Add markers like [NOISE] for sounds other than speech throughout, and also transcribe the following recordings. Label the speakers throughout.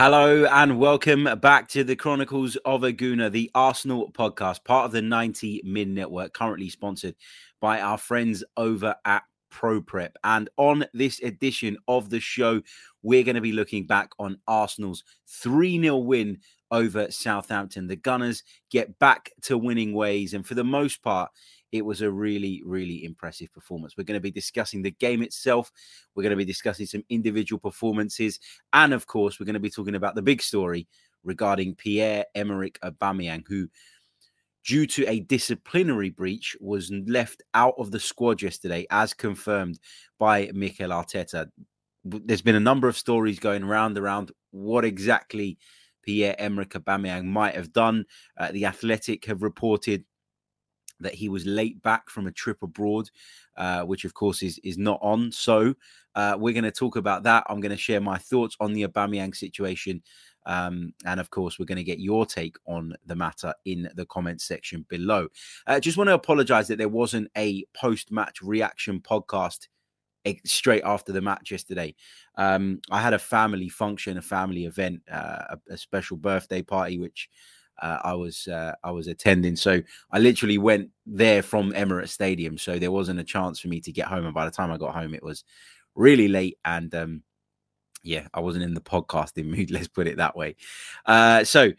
Speaker 1: Hello and welcome back to the Chronicles of a Gooner, the Arsenal podcast, part of the 90 Min Network, currently sponsored by our friends over at ProPrep. And on this edition of the show, we're going to be looking back on Arsenal's 3 0 win over Southampton. The Gunners get back to winning ways, and for the most part, it was a really, really impressive performance. We're going to be discussing the game itself. We're going to be discussing some individual performances. And of course, we're going to be talking about the big story regarding Pierre Emerick Aubameyang, who, due to a disciplinary breach, was left out of the squad yesterday, as confirmed by Mikel Arteta. There's been a number of stories going round around what exactly Pierre Emerick Aubameyang might have done. Uh, the Athletic have reported that he was late back from a trip abroad, uh, which of course is is not on. So uh, we're going to talk about that. I'm going to share my thoughts on the Aubameyang situation. Um, and of course, we're going to get your take on the matter in the comments section below. Uh, just want to apologize that there wasn't a post match reaction podcast straight after the match yesterday. Um, I had a family function, a family event, uh, a, a, special birthday party, which uh, I was uh, I was attending. So I literally went there from Emirates Stadium. So there wasn't a chance for me to get home. And by the time I got home, it was really late. And um, yeah, I wasn't in the podcasting [LAUGHS] mood. Let's put it that way. Uh, so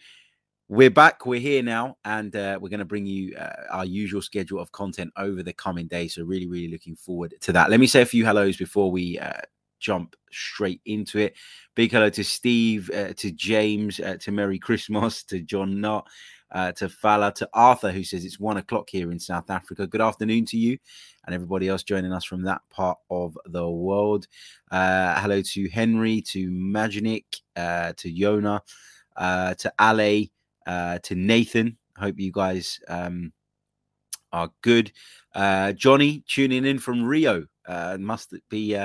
Speaker 1: we're back. We're here now, and uh, we're going to bring you uh, our usual schedule of content over the coming days. So really, really looking forward to that. Let me say a few hellos before we uh, jump straight into it. Big hello to Steve, uh, to James, uh, to Merry Christmas, to John Knott, uh, to Fala, to Arthur, who says it's one o'clock here in South Africa. Good afternoon to you and everybody else joining us from that part of the world. Uh, hello to Henry, to Maginik, uh, to Yona, uh, to Ale, to Nathan. Hope you guys um, are good. Johnny tuning in from Rio. must be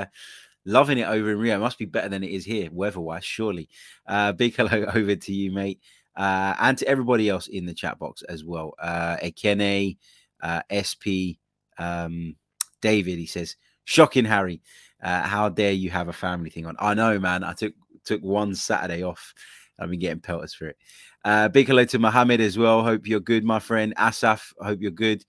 Speaker 1: Loving it over in Rio. It must be better than it is here, weather-wise, surely. Uh, big [LAUGHS] hello over to you, mate. Uh, and to everybody else in the chat box as well. Uh, Ekene, uh, SP, um, David, he says, shocking, Harry. Uh, how dare you have a family thing on? I know, man. I took took one Saturday off. I've been getting pelters for it. Uh, big hello to Mohammed as well. Hope you're good, my friend. Asaf, hope you're good.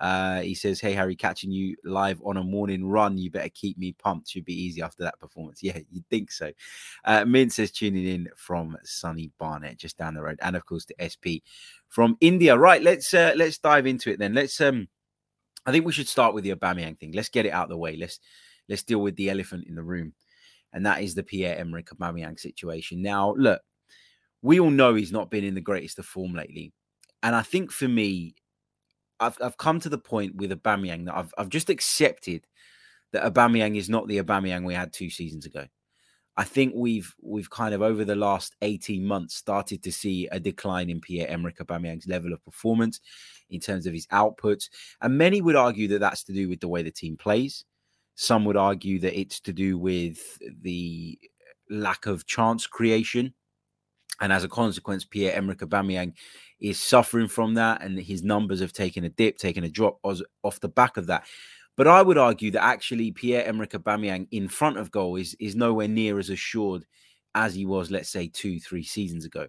Speaker 1: Uh, he says, Hey, Harry, catching you live on a morning run. You better keep me pumped. Should be easy after that performance. [LAUGHS] Yeah, you'd think so. Uh, Mint says, tuning in from sunny Barnet, just down the road. And of course, to SP from India. Right, let's uh, let's dive into it then. Let's um I think we should start with the Aubameyang thing. Let's get it out of the way. Let's let's deal with the elephant in the room. And that is the Pierre Emerick Aubameyang situation. Now, look, we all know he's not been in the greatest of form lately. And I think for me, I've I've come to the point with Aubameyang that I've I've just accepted that Aubameyang is not the Aubameyang we had two seasons ago. I think we've we've kind of over the last 18 months started to see a decline in Pierre Emerick Aubameyang's level of performance in terms of his outputs, and many would argue that that's to do with the way the team plays. Some would argue that it's to do with the lack of chance creation, and as a consequence, Pierre Emerick Aubameyang is suffering from that, and his numbers have taken a dip, taken a drop off the back of that. But I would argue that actually Pierre Emerick Aubameyang in front of goal is is nowhere near as assured as he was, let's say, two, three seasons ago.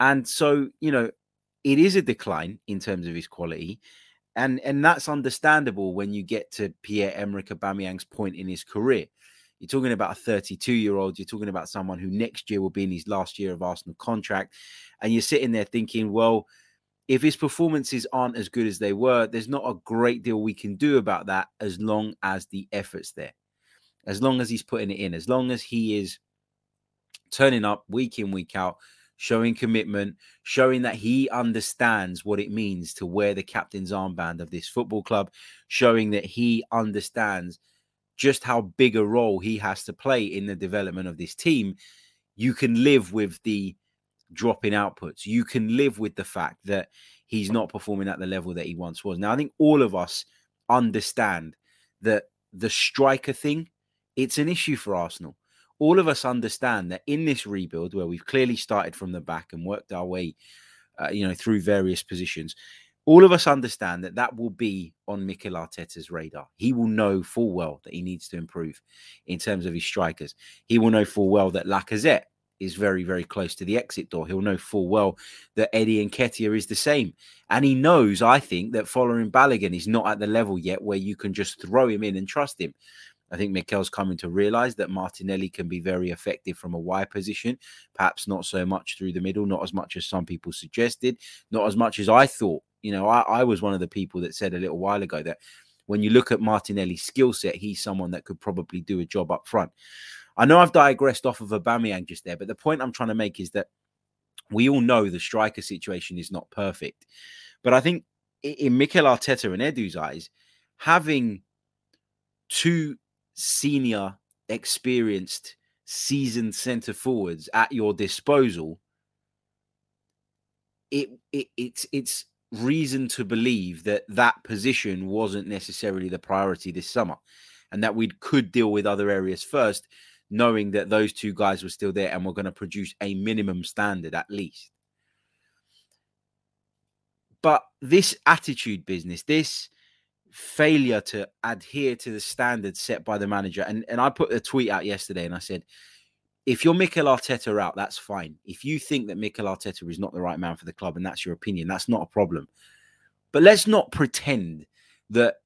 Speaker 1: And so, you know, it is a decline in terms of his quality. And and that's understandable when you get to Pierre Emerick Aubameyang's point in his career. You're talking about a 32 year old. You're talking about someone who next year will be in his last year of Arsenal contract. And you're sitting there thinking, well, if his performances aren't as good as they were, there's not a great deal we can do about that as long as the effort's there, as long as he's putting it in, as long as he is turning up week in, week out, showing commitment, showing that he understands what it means to wear the captain's armband of this football club, showing that he understands just how big a role he has to play in the development of this team, you can live with the drop in outputs. You can live with the fact that he's not performing at the level that he once was. Now, I think all of us understand that the striker thing, it's an issue for Arsenal. All of us understand that in this rebuild, where we've clearly started from the back and worked our way, uh, you know, through various positions, all of us understand that that will be on Mikel Arteta's radar. He will know full well that he needs to improve in terms of his strikers. He will know full well that Lacazette is very, very close to the exit door. He'll know full well that Eddie Nketiah is the same. And he knows, I think, that Folarin Balogun is not at the level yet where you can just throw him in and trust him. I think Mikel's coming to realize that Martinelli can be very effective from a wide position, perhaps not so much through the middle, not as much as some people suggested, not as much as I thought. You know, I, I was one of the people that said a little while ago that when you look at Martinelli's skill set, he's someone that could probably do a job up front. I know I've digressed off of Aubameyang just there, but the point I'm trying to make is that we all know the striker situation is not perfect. But I think in Mikel Arteta and Edu's eyes, having two senior, experienced, seasoned centre forwards at your disposal, it, it it's it's reason to believe that that position wasn't necessarily the priority this summer, and that we could deal with other areas first, knowing that those two guys were still there and were going to produce a minimum standard at least. But this attitude business, this failure to adhere to the standards set by the manager. And, and I put a tweet out yesterday and I said, if you're Mikel Arteta out, that's fine. If you think that Mikel Arteta is not the right man for the club and that's your opinion, that's not a problem. But let's not pretend that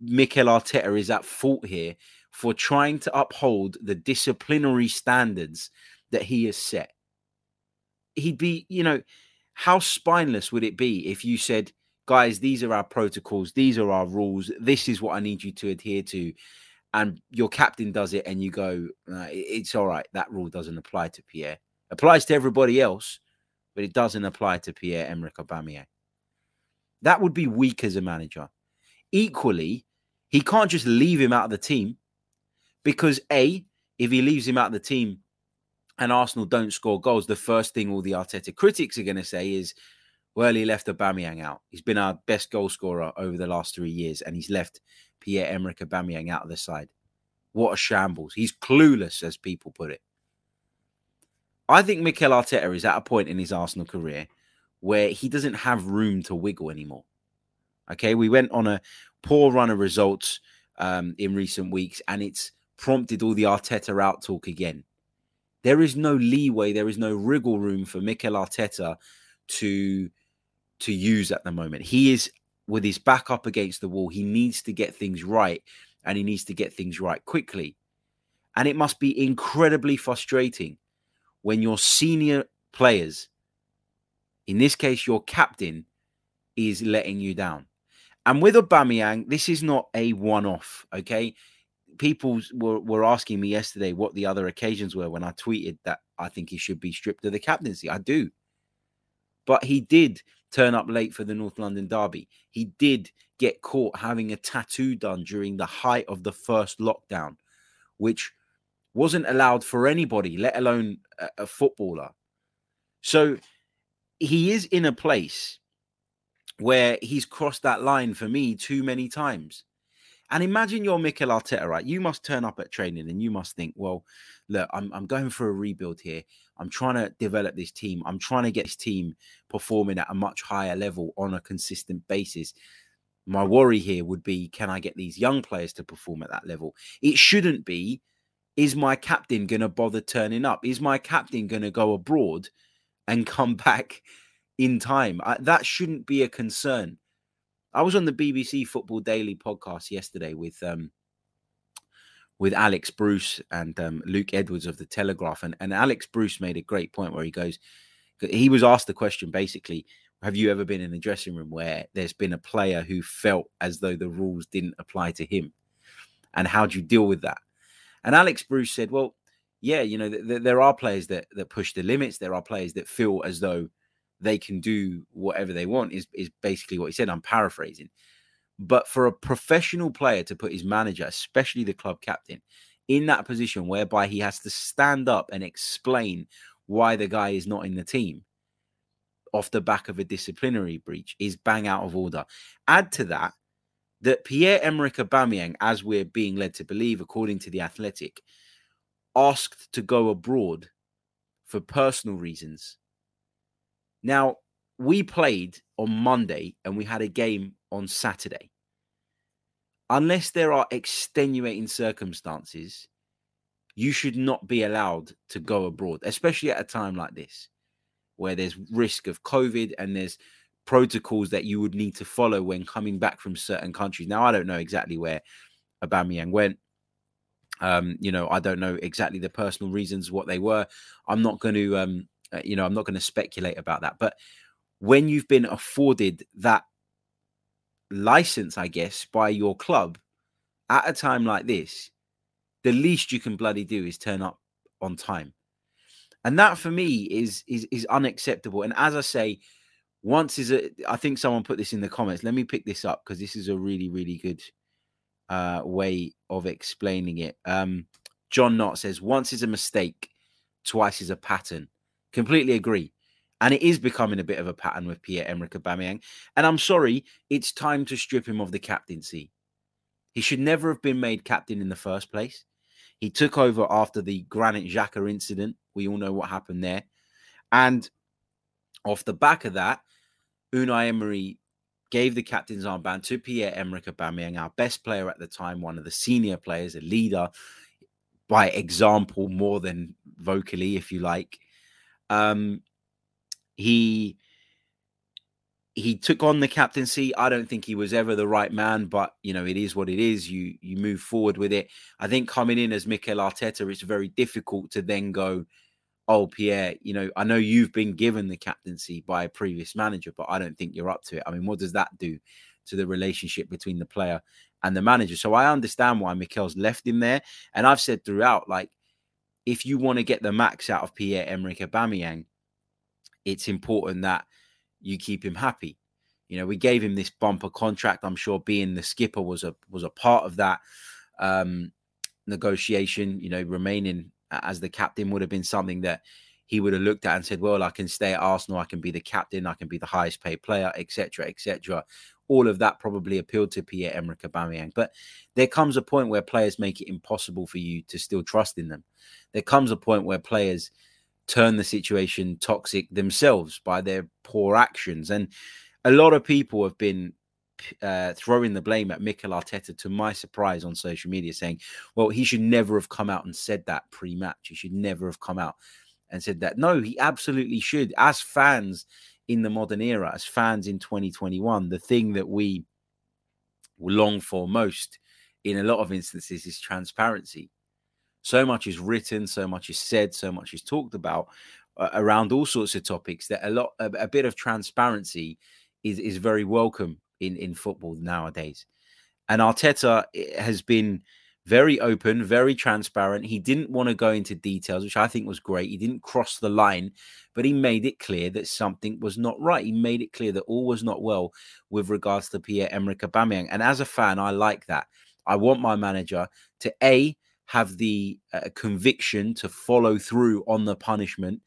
Speaker 1: Mikel Arteta is at fault here for trying to uphold the disciplinary standards that he has set. He'd be, you know, how spineless would it be if you said, guys, these are our protocols, these are our rules, this is what I need you to adhere to. And your captain does it, and you go, uh, it's all right. That rule doesn't apply to Pierre. Applies to everybody else, but it doesn't apply to Pierre Emerick Aubameyang. That would be weak as a manager. Equally, he can't just leave him out of the team because a if he leaves him out of the team and Arsenal don't score goals, the first thing all the Arteta critics are going to say is, well, he left Aubameyang out. He's been our best goal scorer over the last three years, and he's left Pierre Emerick Aubameyang out of the side. What a shambles! He's clueless, as people put it. I think Mikel Arteta is at a point in his Arsenal career where he doesn't have room to wiggle anymore. Okay, we went on a poor run of results um, in recent weeks, and it's prompted all the Arteta out talk again. There is no leeway, there is no wriggle room for Mikel Arteta to to use at the moment. He is with his back up against the wall. He needs to get things right and he needs to get things right quickly. And it must be incredibly frustrating when your senior players, in this case, your captain, is letting you down. And with Aubameyang, this is not a one-off. Okay, people were, were asking me yesterday what the other occasions were when I tweeted that I think he should be stripped of the captaincy. I do, but he did turn up late for the North London Derby. He did get caught having a tattoo done during the height of the first lockdown, which wasn't allowed for anybody, let alone a, a footballer. So he is in a place where he's crossed that line for me too many times. And imagine you're Mikel Arteta, right? You must turn up at training and you must think, well, look, I'm, I'm going for a rebuild here. I'm trying to develop this team. I'm trying to get this team performing at a much higher level on a consistent basis. My worry here would be can I get these young players to perform at that level? It shouldn't be, is my captain going to bother turning up? Is my captain going to go abroad and [LAUGHS] come back in time? I, that shouldn't be a concern. I was on the BBC Football Daily podcast yesterday with um, with Alex Bruce and um, Luke Edwards of the Telegraph, and, and Alex Bruce made a great point where he goes, he was asked the question basically, have you ever been in a dressing room where there's been a player who felt as though the rules didn't apply to him, and how do you deal with that? And Alex Bruce said, well, yeah, you know, th- th- there are players that that push the limits. There are players that feel as though they can do whatever they want is, is basically what he said. I'm paraphrasing. But for a professional player to put his manager, especially the club captain, in that position whereby he has to stand up and explain why the guy is not in the team, off the back of a disciplinary breach is bang out of order. Add to that that Pierre Emerick Aubameyang, as we're being led to believe, according to the Athletic, asked to go abroad for personal reasons. Now, we played on Monday and we had a game on Saturday. Unless there are extenuating circumstances, you should not be allowed to go abroad, especially at a time like this, where there's risk of COVID and there's protocols that you would need to follow when coming back from certain countries. Now, I don't know exactly where Aubameyang went. Um, you know, I don't know exactly the personal reasons what they were. I'm not going to, um, uh, you know, I'm not going to speculate about that. But when you've been afforded that license, I guess, by your club at a time like this, the least you can bloody do is turn up on time. And that for me is is is unacceptable. And as I say, once is a I think someone put this in the comments. Let me pick this up because this is a really, really good uh way of explaining it. Um John Knott says once is a mistake, twice is a pattern. Completely agree. And it is becoming a bit of a pattern with Pierre Emerick Aubameyang. And I'm sorry, it's time to strip him of the captaincy. He should never have been made captain in the first place. He took over after the Granit Xhaka incident. We all know what happened there. And off the back of that, Unai Emery gave the captain's armband to Pierre Emerick Aubameyang, our best player at the time, one of the senior players, a leader by example more than vocally, if you like. Um, he he took on the captaincy. I don't think he was ever the right man, but you know, it is what it is. You you move forward with it. I think coming in as Mikel Arteta, it's very difficult to then go, Oh, Pierre, you know, I know you've been given the captaincy by a previous manager, but I don't think you're up to it. I mean, what does that do to the relationship between the player and the manager? So I understand why Mikel's left him there. And I've said throughout, like, if you want to get the max out of Pierre Emerick Aubameyang, it's important that you keep him happy. You know, we gave him this bumper contract. I'm sure being the skipper was a was a part of that um, negotiation. You know, remaining as the captain would have been something that he would have looked at and said, "Well, I can stay at Arsenal. I can be the captain. I can be the highest paid player, etc., etc." All of that probably appealed to Pierre Emerick Aubameyang, but there comes a point where players make it impossible for you to still trust in them. There comes a point where players turn the situation toxic themselves by their poor actions. And a lot of people have been uh, throwing the blame at Mikel Arteta, to my surprise, on social media, saying, "Well, he should never have come out and said that pre-match. He should never have come out and said that." No, he absolutely should. As fans in the modern era, as fans in 2021, the thing that we long for most, in a lot of instances, is transparency. So much is written, so much is said, so much is talked about uh, around all sorts of topics that a lot, a, a bit of transparency is is very welcome in in football nowadays. And Arteta eh, has been very open, very transparent. He didn't want to go into details, which I think was great. He didn't cross the line, but he made it clear that something was not right. He made it clear that all was not well with regards to Pierre Emerick Aubameyang. And as a fan, I like that. I want my manager to a have the uh, conviction to follow through on the punishment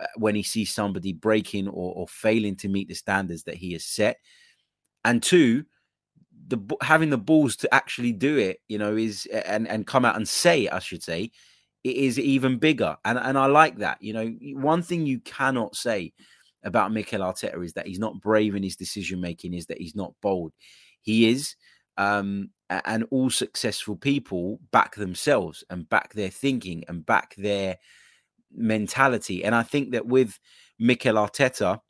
Speaker 1: uh, when he sees somebody breaking or, or, failing to meet the standards that he has set. And two, the having the balls to actually do it, you know, is and and come out and say I should say, it is even bigger. And and I like that. You know, one thing you cannot say about Mikel Arteta is that he's not brave in his decision making, is that he's not bold. He is, um, and all successful people back themselves and back their thinking and back their mentality. And I think that with Mikel Arteta,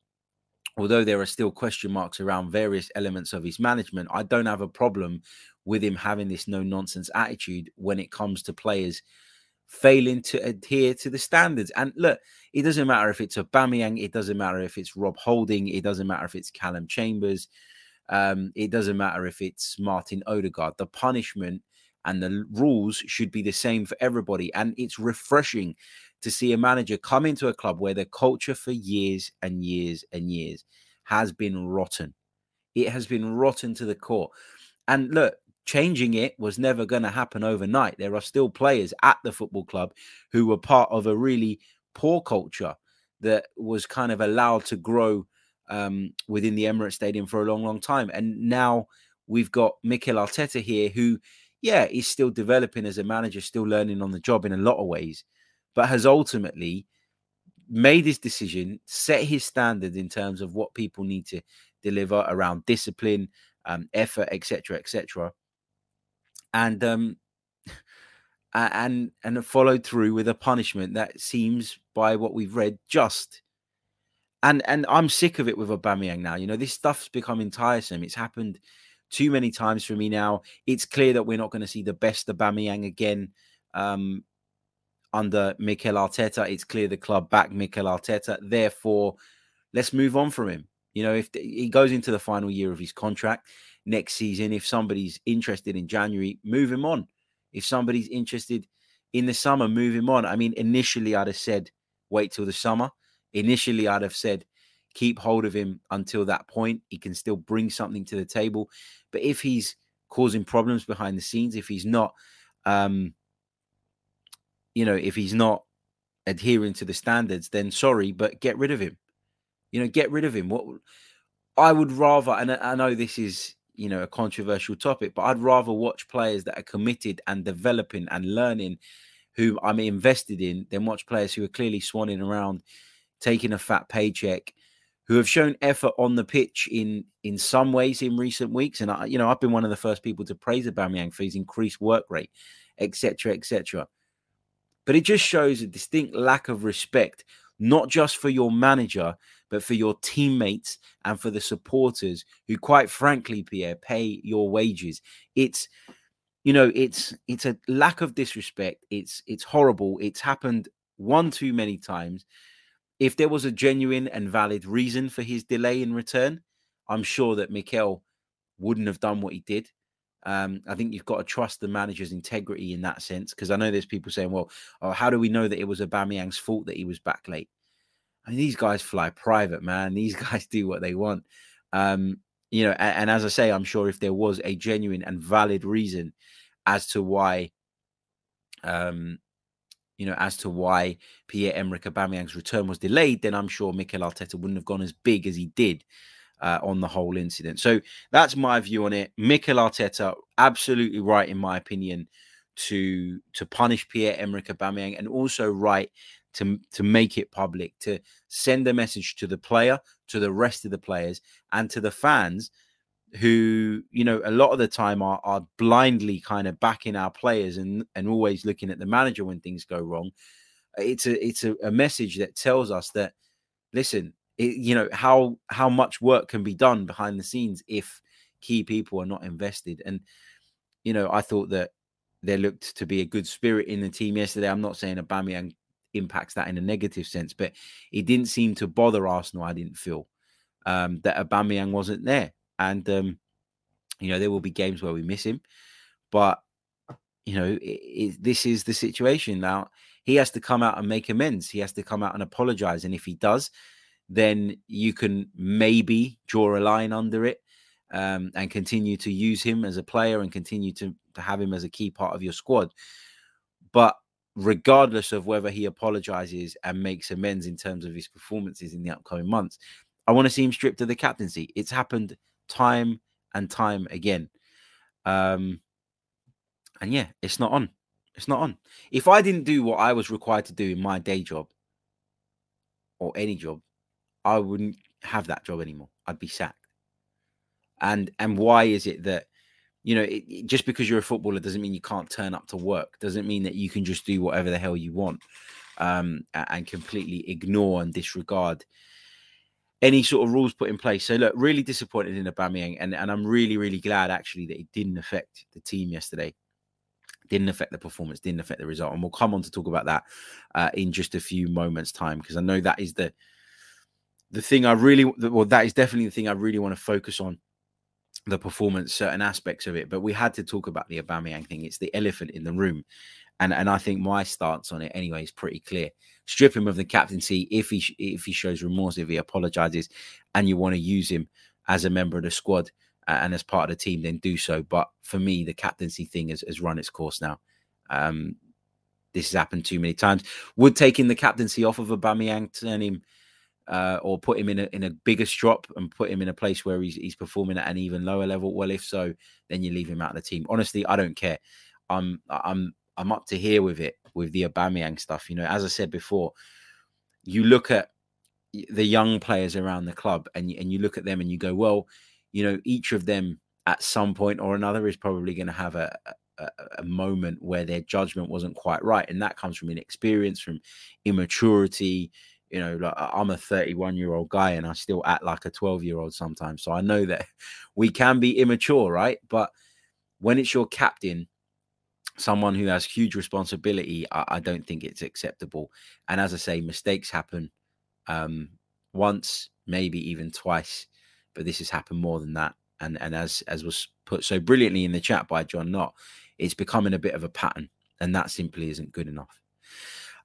Speaker 1: although there are still question marks around various elements of his management, I don't have a problem with him having this no nonsense attitude when it comes to players failing to adhere to the standards. And look, it doesn't matter if it's Aubameyang, it doesn't matter if it's Rob Holding, it doesn't matter if it's Callum Chambers, um, it doesn't matter if it's Martin Odegaard. The punishment and the rules should be the same for everybody. And it's refreshing to see a manager come into a club where the culture for years and years and years has been rotten. It has been rotten to the core. And look, changing it was never going to happen overnight. There are still players at the football club who were part of a really poor culture that was kind of allowed to grow um, within the Emirates Stadium for a long, long time. And now we've got Mikel Arteta here, who, yeah, is still developing as a manager, still learning on the job in a lot of ways, but has ultimately made his decision, set his standards in terms of what people need to deliver around discipline, um, effort, etc., etc. And um, and and followed through with a punishment that seems, by what we've read, just. And and I'm sick of it with Aubameyang now. You know, this stuff's becoming tiresome. It's happened too many times for me now. It's clear that we're not going to see the best Aubameyang again um, under Mikel Arteta. It's clear the club back Mikel Arteta. Therefore, let's move on from him. You know, if he goes into the final year of his contract next season, if somebody's interested in January, move him on. If somebody's interested in the summer, move him on. I mean, initially I'd have said wait till the summer. Initially, I'd have said keep hold of him until that point. He can still bring something to the table. But if he's causing problems behind the scenes, if he's not, um, you know, if he's not adhering to the standards, then sorry, but get rid of him. You know, get rid of him. What I would rather, and I know this is you know a controversial topic but i'd rather watch players that are committed and developing and learning who i'm invested in than watch players who are clearly swanning around taking a fat paycheck who have shown effort on the pitch in in some ways in recent weeks and i you know i've been one of the first people to praise Aubameyang for his increased work rate etc etc but it just shows a distinct lack of respect not just for your manager but for your teammates and for the supporters who, quite frankly, Pierre, pay your wages. It's you know, it's it's a lack of disrespect. It's it's horrible. It's happened one too many times. If there was a genuine and valid reason for his delay in return, I'm sure that Mikel wouldn't have done what he did. Um, I think you've got to trust the manager's integrity in that sense because I know there's people saying, "Well, oh, how do we know that it was Aubameyang's fault that he was back late?" I mean, these guys fly private, man. These [LAUGHS] guys do what they want. Um, you know, and, and, as I say, I'm sure if there was a genuine and valid reason as to why, um, you know, as to why Pierre Emerick Aubameyang's return was delayed, then I'm sure Mikel Arteta wouldn't have gone as big as he did uh, on the whole incident. So that's my view on it. Mikel Arteta, absolutely right in my opinion, to to punish Pierre Emerick Aubameyang, and also right to, to make it public, to send a message to the player, to the rest of the players, and to the fans who, you know, a lot of the time are, are blindly kind of backing our players and, and always looking at the manager when things go wrong. It's a it's a, a message that tells us that listen, it, you know, how how much work can be done behind the scenes if key people are not invested. And you know, I thought that there looked to be a good spirit in the team yesterday. I'm not saying Aubameyang impacts that in a negative sense. But it didn't seem to bother Arsenal. I didn't feel um, that Aubameyang wasn't there, and um, you know there will be games where we miss him, but you know it, it, this is the situation now. He has to come out and make amends. He has to come out and apologize, and if he does, then you can maybe draw a line under it um, and continue to use him as a player and continue to, to have him as a key part of your squad. But regardless of whether he apologizes and makes amends in terms of his performances in the upcoming months. I want to see him stripped of the captaincy. It's happened time and time again. Um, and yeah, it's not on. It's not on. If I didn't do what I was required to do in my day job or any job, I wouldn't have that job anymore. I'd be sacked. And and why is it that you know, it, it, just because you're a footballer doesn't mean you can't turn up to work. Doesn't mean that you can just do whatever the hell you want um, and completely ignore and disregard any sort of rules put in place. So look, really disappointed in Aubameyang, and and I'm really really glad actually that it didn't affect the team yesterday. Didn't affect the performance, didn't affect the result, and we'll come on to talk about that uh, in just a few moments' time because I know that is the the thing I really well that is definitely the thing I really want to focus on the performance, certain aspects of it. But we had to talk about the Aubameyang thing. It's the elephant in the room, and and I think my stance on it anyway is pretty clear. Strip him of the captaincy if he if he shows remorse, if he apologizes, and you want to use him as a member of the squad and as part of the team, then do so. But for me, the captaincy thing has, has run its course now. Um, this has happened too many times. Would taking the captaincy off of Aubameyang turn him uh, or put him in a in a bigger strop and put him in a place where he's he's performing at an even lower level? Well, if so, then you leave him out of the team. Honestly, I don't care. I'm I'm I'm up to here with it with the Aubameyang stuff. You know, as I said before, you look at the young players around the club and and you look at them and you go, well, you know, each of them at some point or another is probably going to have a, a, a moment where their judgment wasn't quite right, and that comes from inexperience, from immaturity. You know, like I'm a 31 year old guy and I still act like a 12 year old sometimes. So I know that [LAUGHS] we can be immature, right? But when it's your captain, someone who has huge responsibility, I, I don't think it's acceptable. And as I say, mistakes happen um, once, maybe even twice, but this has happened more than that. And and as as was put so brilliantly in the chat by John Knott, it's becoming a bit of a pattern, and that simply isn't good enough.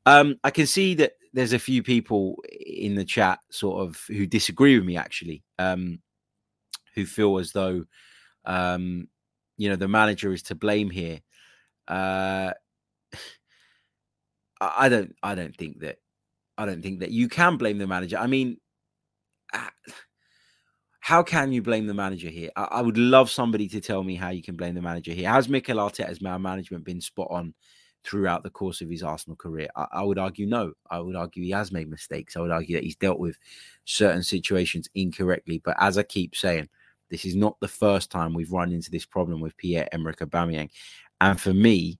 Speaker 1: Um, I can see that there's a few people in the chat sort of who disagree with me actually, um, who feel as though um, you know the manager is to blame here. Uh, [SIGHS] I don't I don't think that I don't think that you can blame the manager. I mean, ah, [SIGHS] how can you blame the manager here? I, I, would love somebody to tell me how you can blame the manager here. Has Mikel Arteta's man management been spot on throughout the course of his Arsenal career? I, I, would argue no. I would argue he has made mistakes. I would argue that he's dealt with certain situations incorrectly. But as I keep saying, this is not the first time we've run into this problem with Pierre Emerick Aubameyang. And for me,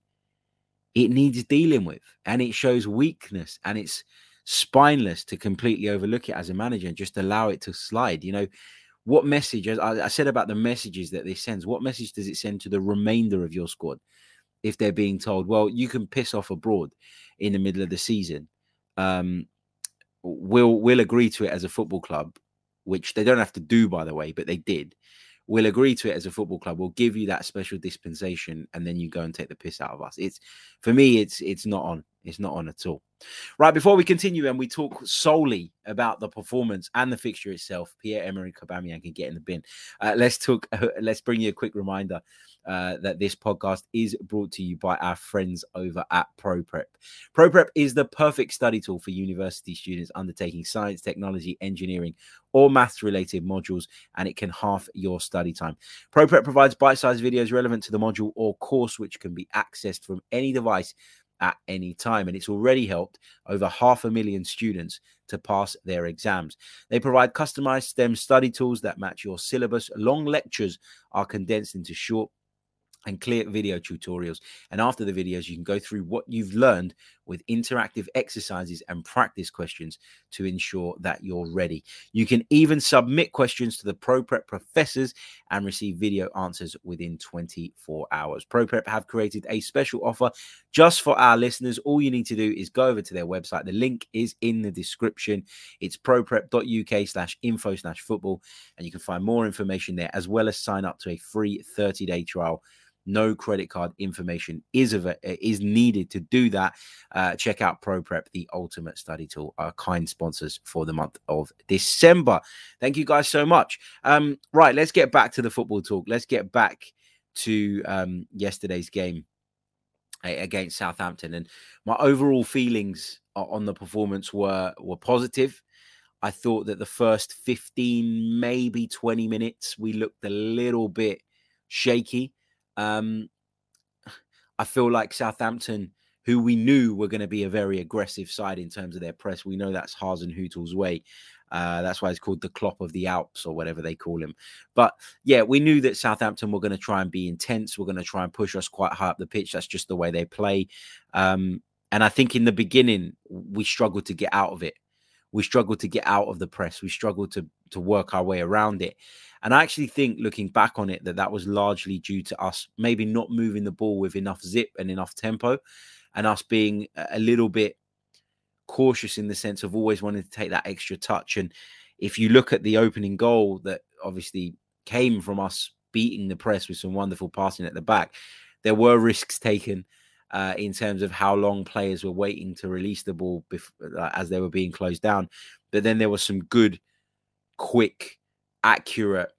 Speaker 1: it needs dealing with, and it shows weakness, and it's spineless to completely overlook it as a manager and just allow it to slide. You know, what message, as I, said about the messages that this sends, what message does it send to the remainder of your squad if they're being told, well, you can piss off abroad in the middle of the season? Um, we'll we'll agree to it as a football club, which they don't have to do, by the way, but they did. We'll agree to it as a football club. We'll give you that special dispensation, and then you go and take the piss out of us. It's for me, it's it's not on. It's not on at all. Right, before we continue and we talk solely about the performance and the fixture itself, Pierre Emerick Aubameyang can get in the bin. Uh, let's talk. Uh, [LAUGHS] let's bring you a quick reminder uh, that this podcast is brought to you by our friends over at ProPrep. ProPrep is the perfect study tool for university students undertaking science, technology, engineering, or maths related modules, and it can half your study time. ProPrep provides bite sized videos relevant to the module or course, which can be accessed from any device at any time. And it's already helped over half a million students to pass their exams. They provide customized STEM study tools that match your syllabus. Long lectures are condensed into short and clear video tutorials. And after the videos, you can go through what you've learned with interactive exercises and practice questions to ensure that you're ready. You can even submit questions to the ProPrep professors and receive video answers within 24 hours. ProPrep have created a special offer just for our listeners. All you need to do is go over to their website. The link is in the description. It's proprep.uk slash info slash football. And you can find more information there as well as sign up to a free 30 day trial no credit card information is of is needed to do that. Uh, check out ProPrep, the ultimate study tool, our kind sponsors for the month of December. Thank you guys so much. Um, right, let's get back to the football talk. Let's get back to um, yesterday's game against Southampton, and my overall feelings on the performance were were positive. I thought that the first 15, maybe 20 minutes, we looked a little bit shaky. Um, I feel like Southampton, who we knew were going to be a very aggressive side in terms of their press, we know that's Hasenhüttl's way. Uh, that's why it's called the Klopp of the Alps or whatever they call him. But yeah, we knew that Southampton were going to try and be intense. We're going to try and push us quite high up the pitch. That's just the way they play. Um, and I think in the beginning we struggled to get out of it. We struggled to get out of the press. We struggled to to work our way around it. And I actually think, looking back on it, that that was largely due to us maybe not moving the ball with enough zip and enough tempo, and us being a little bit cautious in the sense of always wanting to take that extra touch. And if you look at the opening goal that obviously came from us beating the press with some wonderful passing at the back, there were risks taken. Uh, in terms of how long players were waiting to release the ball uh, as they were being closed down. But then there was some good, quick accurate,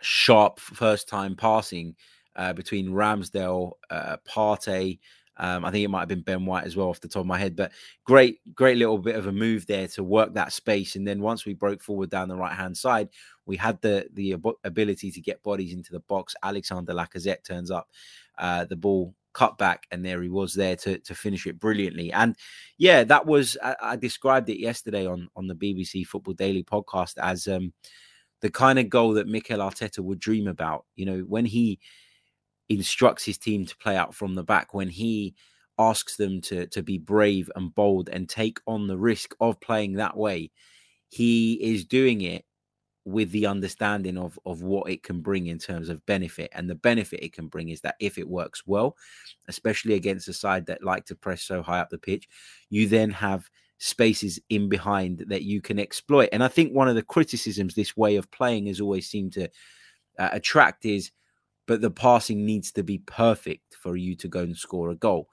Speaker 1: sharp first time passing uh, between Ramsdale, uh, Partey, Um, I think it might have been Ben White as well off the top of my head, but great, great little bit of a move there to work that space. And then once we broke forward down the right hand side, we had the the ability to get bodies into the box. Alexander Lacazette turns up, uh, the ball cut back, and there he was there to to finish it brilliantly. And yeah, that was I, I described it yesterday on on the BBC Football Daily podcast as um, the kind of goal that Mikel Arteta would dream about. You know, when he instructs his team to play out from the back, when he asks them to to be brave and bold and take on the risk of playing that way, he is doing it with the understanding of of what it can bring in terms of benefit and the benefit it can bring is that if it works well especially against a side that like to press so high up the pitch you then have spaces in behind that you can exploit and i think one of the criticisms this way of playing has always seemed to uh, attract is but the passing needs to be perfect for you to go and score a goal.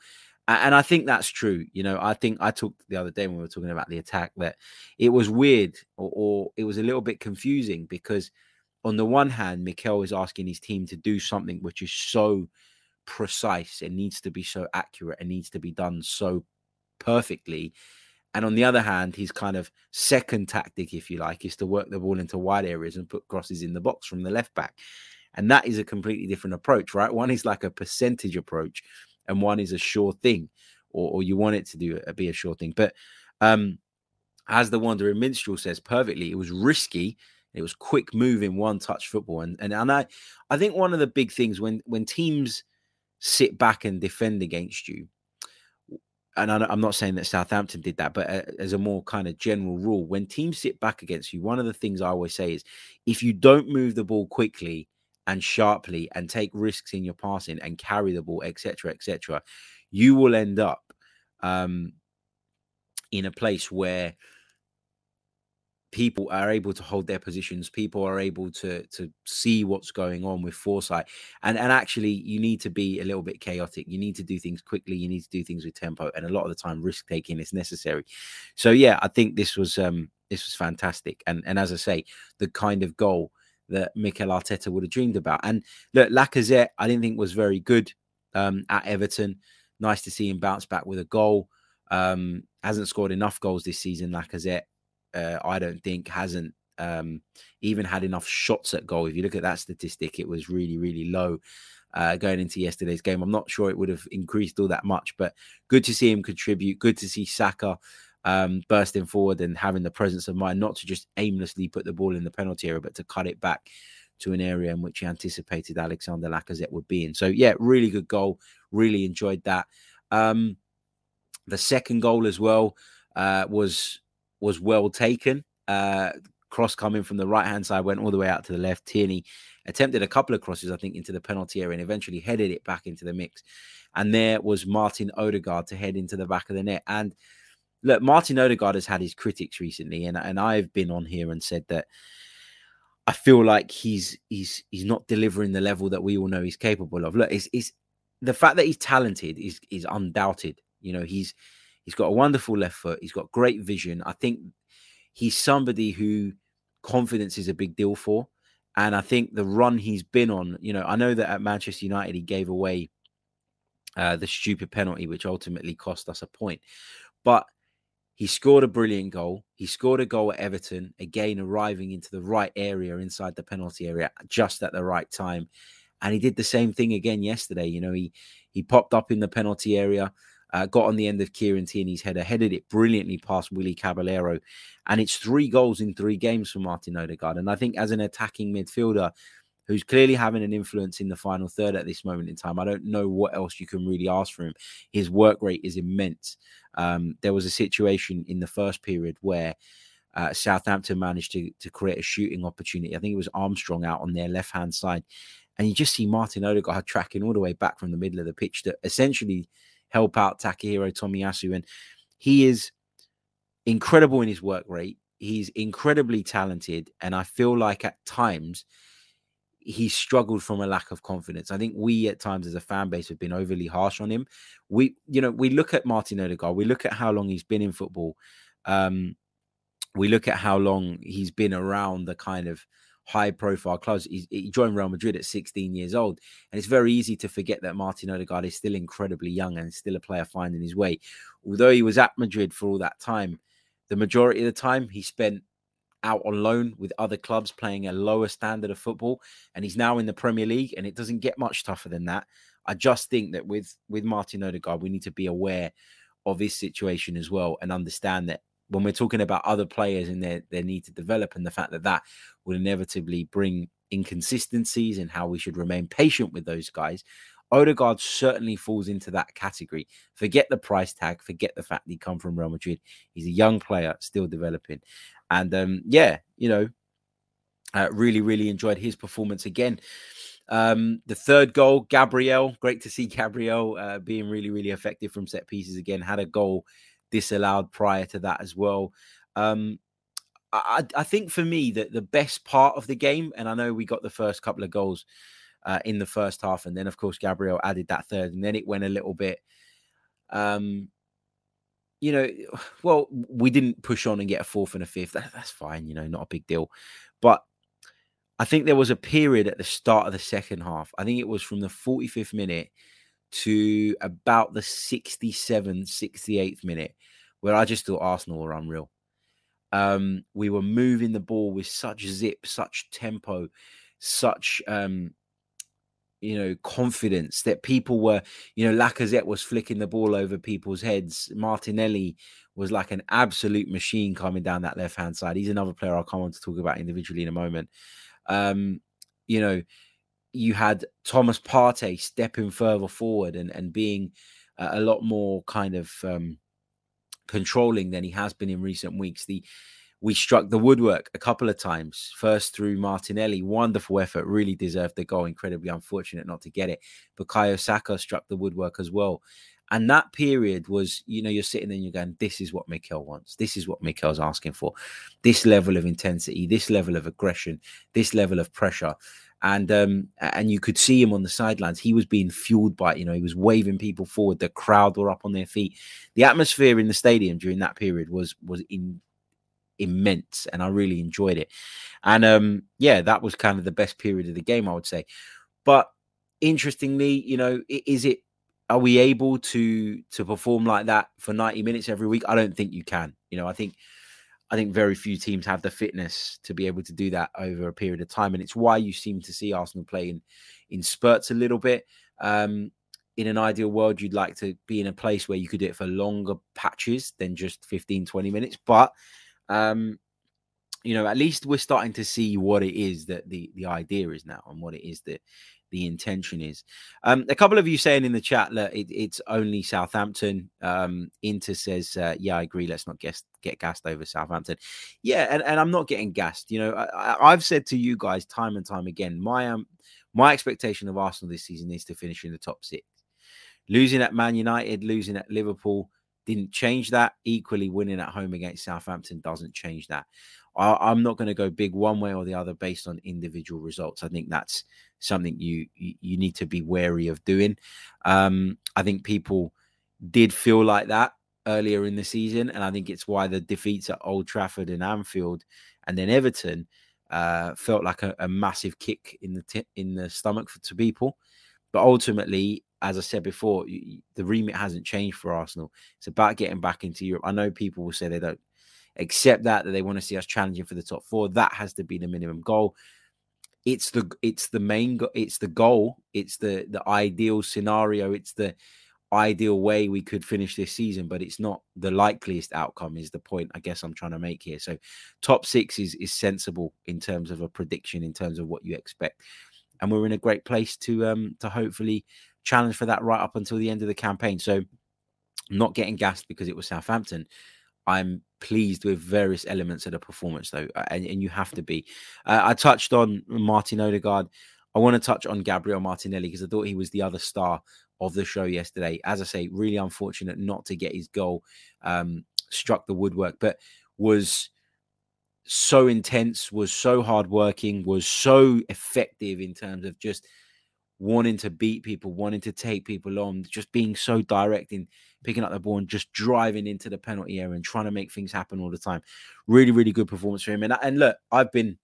Speaker 1: And I think that's true. You know, I think I talked the other day when we were talking about the attack that it was weird or, or it was a little bit confusing because, on the one hand, Mikel is asking his team to do something which is so precise, it needs to be so accurate, it needs to be done so perfectly. And on the other hand, his kind of second tactic, if you like, is to work the ball into wide areas and put crosses in the box from the left back. And that is a completely different approach, right? One is like a percentage approach, and one is a sure thing, or, or you want it to do uh, be a sure thing. But um, as the Wandering Minstrel says perfectly, it was risky. It was quick moving, one touch football, and and and I, I think one of the big things when when teams sit back and defend against you, and I'm not saying that Southampton did that, but uh, as a more kind of general rule, when teams sit back against you, one of the things I always say is if you don't move the ball quickly and sharply and take risks in your passing and carry the ball, etc., etc., you will end up um, in a place where people are able to hold their positions people are able to to see what's going on with foresight and and actually you need to be a little bit chaotic you need to do things quickly you need to do things with tempo and a lot of the time risk taking is necessary so yeah i think this was um this was fantastic and and as i say the kind of goal that Mikel Arteta would have dreamed about. And look, Lacazette, I didn't think was very good um, at Everton. Nice to see him bounce back with a goal. Um, hasn't scored enough goals this season. Lacazette, uh, I don't think, hasn't um, even had enough shots at goal. If you look at that statistic, it was really, really low. Uh, going into yesterday's game, I'm not sure it would have increased all that much, but good to see him contribute. Good to see Saka um, bursting forward and having the presence of mind not to just aimlessly put the ball in the penalty area, but to cut it back to an area in which he anticipated Alexander Lacazette would be in. So yeah, really good goal. Really enjoyed that. Um, the second goal as well uh, was was well taken. Uh, cross coming from the right hand side went all the way out to the left. Tierney attempted a couple of crosses, I think, into the penalty area and eventually headed it back into the mix. And there was Martin Odegaard to head into the back of the net. And look, Martin Odegaard has had his critics recently, and and I've been on here and said that I feel like he's he's he's not delivering the level that we all know he's capable of. Look, it's, it's the fact that he's talented is is undoubted. You know, he's he's got a wonderful left foot. He's got great vision. I think he's somebody who confidence is a big deal for. And I think the run he's been on, you know, I know that at Manchester United he gave away uh, the stupid penalty, which ultimately cost us a point. But he scored a brilliant goal. He scored a goal at Everton, again arriving into the right area inside the penalty area just at the right time. And he did the same thing again yesterday. You know, he he popped up in the penalty area, uh, got on the end of Kieran Tierney's header, headed it brilliantly past Willy Caballero. And it's three goals in three games for Martin Odegaard. And I think as an attacking midfielder, who's clearly having an influence in the final third at this moment in time. I don't know what else you can really ask for him. His work rate is immense. Um, there was a situation in the first period where uh, Southampton managed to, to create a shooting opportunity. I think it was Armstrong out on their left hand side. And you just see Martin Odegaard tracking all the way back from the middle of the pitch to essentially help out Takehiro Tomiyasu. And he is incredible in his work rate. He's incredibly talented. And I feel like at times he struggled from a lack of confidence. I think we at times as a fan base have been overly harsh on him. We, you know, we look at Martin Odegaard, we look at how long he's been in football. Um, we look at how long he's been around the kind of high profile clubs. He, he, joined Real Madrid at 16 years old. And it's very easy to forget that Martin Odegaard is still incredibly young and still a player finding his way. Although he was at Madrid for all that time, the majority of the time he spent out on loan with other clubs playing a lower standard of football. And he's now in the Premier League and it doesn't get much tougher than that. I just think that with with Martin Odegaard, we need to be aware of his situation as well and understand that when we're talking about other players and their their need to develop and the fact that that will inevitably bring inconsistencies and how we should remain patient with those guys. Odegaard certainly falls into that category. Forget the price tag, forget the fact he come from Real Madrid. He's a young player, still developing, and um, yeah, you know, uh, really, really enjoyed his performance again. Um, the third goal, Gabriel, great to see Gabriel uh, being really, really effective from set pieces again. Had a goal disallowed prior to that as well. Um, I, I, think for me that the best part of the game, and I know we got the first couple of goals uh, in the first half, and then of course Gabriel added that third, and then it went a little bit. Um, you know, well, we didn't push on and get a fourth and a fifth. That, that's fine, you know, not a big deal. But I think there was a period at the start of the second half. I think it was from the 45th minute to about the 67th, 68th minute, where I just thought Arsenal were unreal. Um, we were moving the ball with such zip, such tempo, such um, you know, confidence that people were, you know, Lacazette was flicking the ball over people's heads. Martinelli was like an absolute machine coming down that left hand side. He's another player I'll come on to talk about individually in a moment. Um, you know, you had Thomas Partey stepping further forward and, and being a lot more kind of um, controlling than he has been in recent weeks. The we struck the woodwork a couple of times. First through Martinelli, wonderful effort, really deserved the goal. Incredibly unfortunate not to get it. But Bukayo Saka struck the woodwork as well. And that period was, you know, you're sitting there and you're going, this is what Mikel wants. This is what Mikel's asking for. This level of intensity, this level of aggression, this level of pressure. And um, and you could see him on the sidelines. He was being fueled by. You know, he was waving people forward. The crowd were up on their feet. The atmosphere in the stadium during that period was was in immense and I really enjoyed it. And um, yeah, that was kind of the best period of the game, I would say. But interestingly, you know, is it are we able to to perform like that for 90 minutes every week? I don't think you can. You know, I think I think very few teams have the fitness to be able to do that over a period of time. And it's why you seem to see Arsenal playing in spurts a little bit. Um, in an ideal world, you'd like to be in a place where you could do it for longer patches than just 15, 20 minutes. But um, you know, at least we're starting to see what it is that the the idea is now and what it is that the intention is. Um, a couple of you saying in the chat that it, it's only Southampton. Um, Inter says, uh, "Yeah, I agree. Let's not get get gassed over Southampton." Yeah, and, and I'm not getting gassed. You know, I, have said to you guys time and time again, my um, my expectation of Arsenal this season is to finish in the top six. Losing at Man United, losing at Liverpool, didn't change that. Equally, winning at home against Southampton doesn't change that. I, am not going to go big one way or the other based on individual results. I think that's something you you, you need to be wary of doing. Um, I think people did feel like that earlier in the season, and I think it's why the defeats at Old Trafford and Anfield, and then Everton, uh, felt like a, a, massive kick in the t- in the stomach for, to people. But ultimately, as I said before, the remit hasn't changed for Arsenal. It's about getting back into Europe. I know people will say they don't accept that that they want to see us challenging for the top four. That has to be the minimum goal. It's the it's the main it's the goal. It's the the ideal scenario. It's the ideal way we could finish this season, but it's not the likeliest outcome. Is the point I guess I'm trying to make here. So top six is is sensible in terms of a prediction in terms of what you expect, and we're in a great place to um to hopefully challenge for that right up until the end of the campaign. So, not getting gassed because it was Southampton. I'm pleased with various elements of the performance, though, and, and you have to be. Uh, I touched on Martin Odegaard. I want to touch on Gabriel Martinelli because I thought he was the other star of the show yesterday. As I say, really unfortunate not to get his goal. Um, struck the woodwork, but was so intense, was so hardworking, was so effective in terms of just wanting to beat people, wanting to take people on, just being so direct in picking up the ball and just driving into the penalty area and trying to make things happen all the time. Really, really good performance for him. And and look, I've been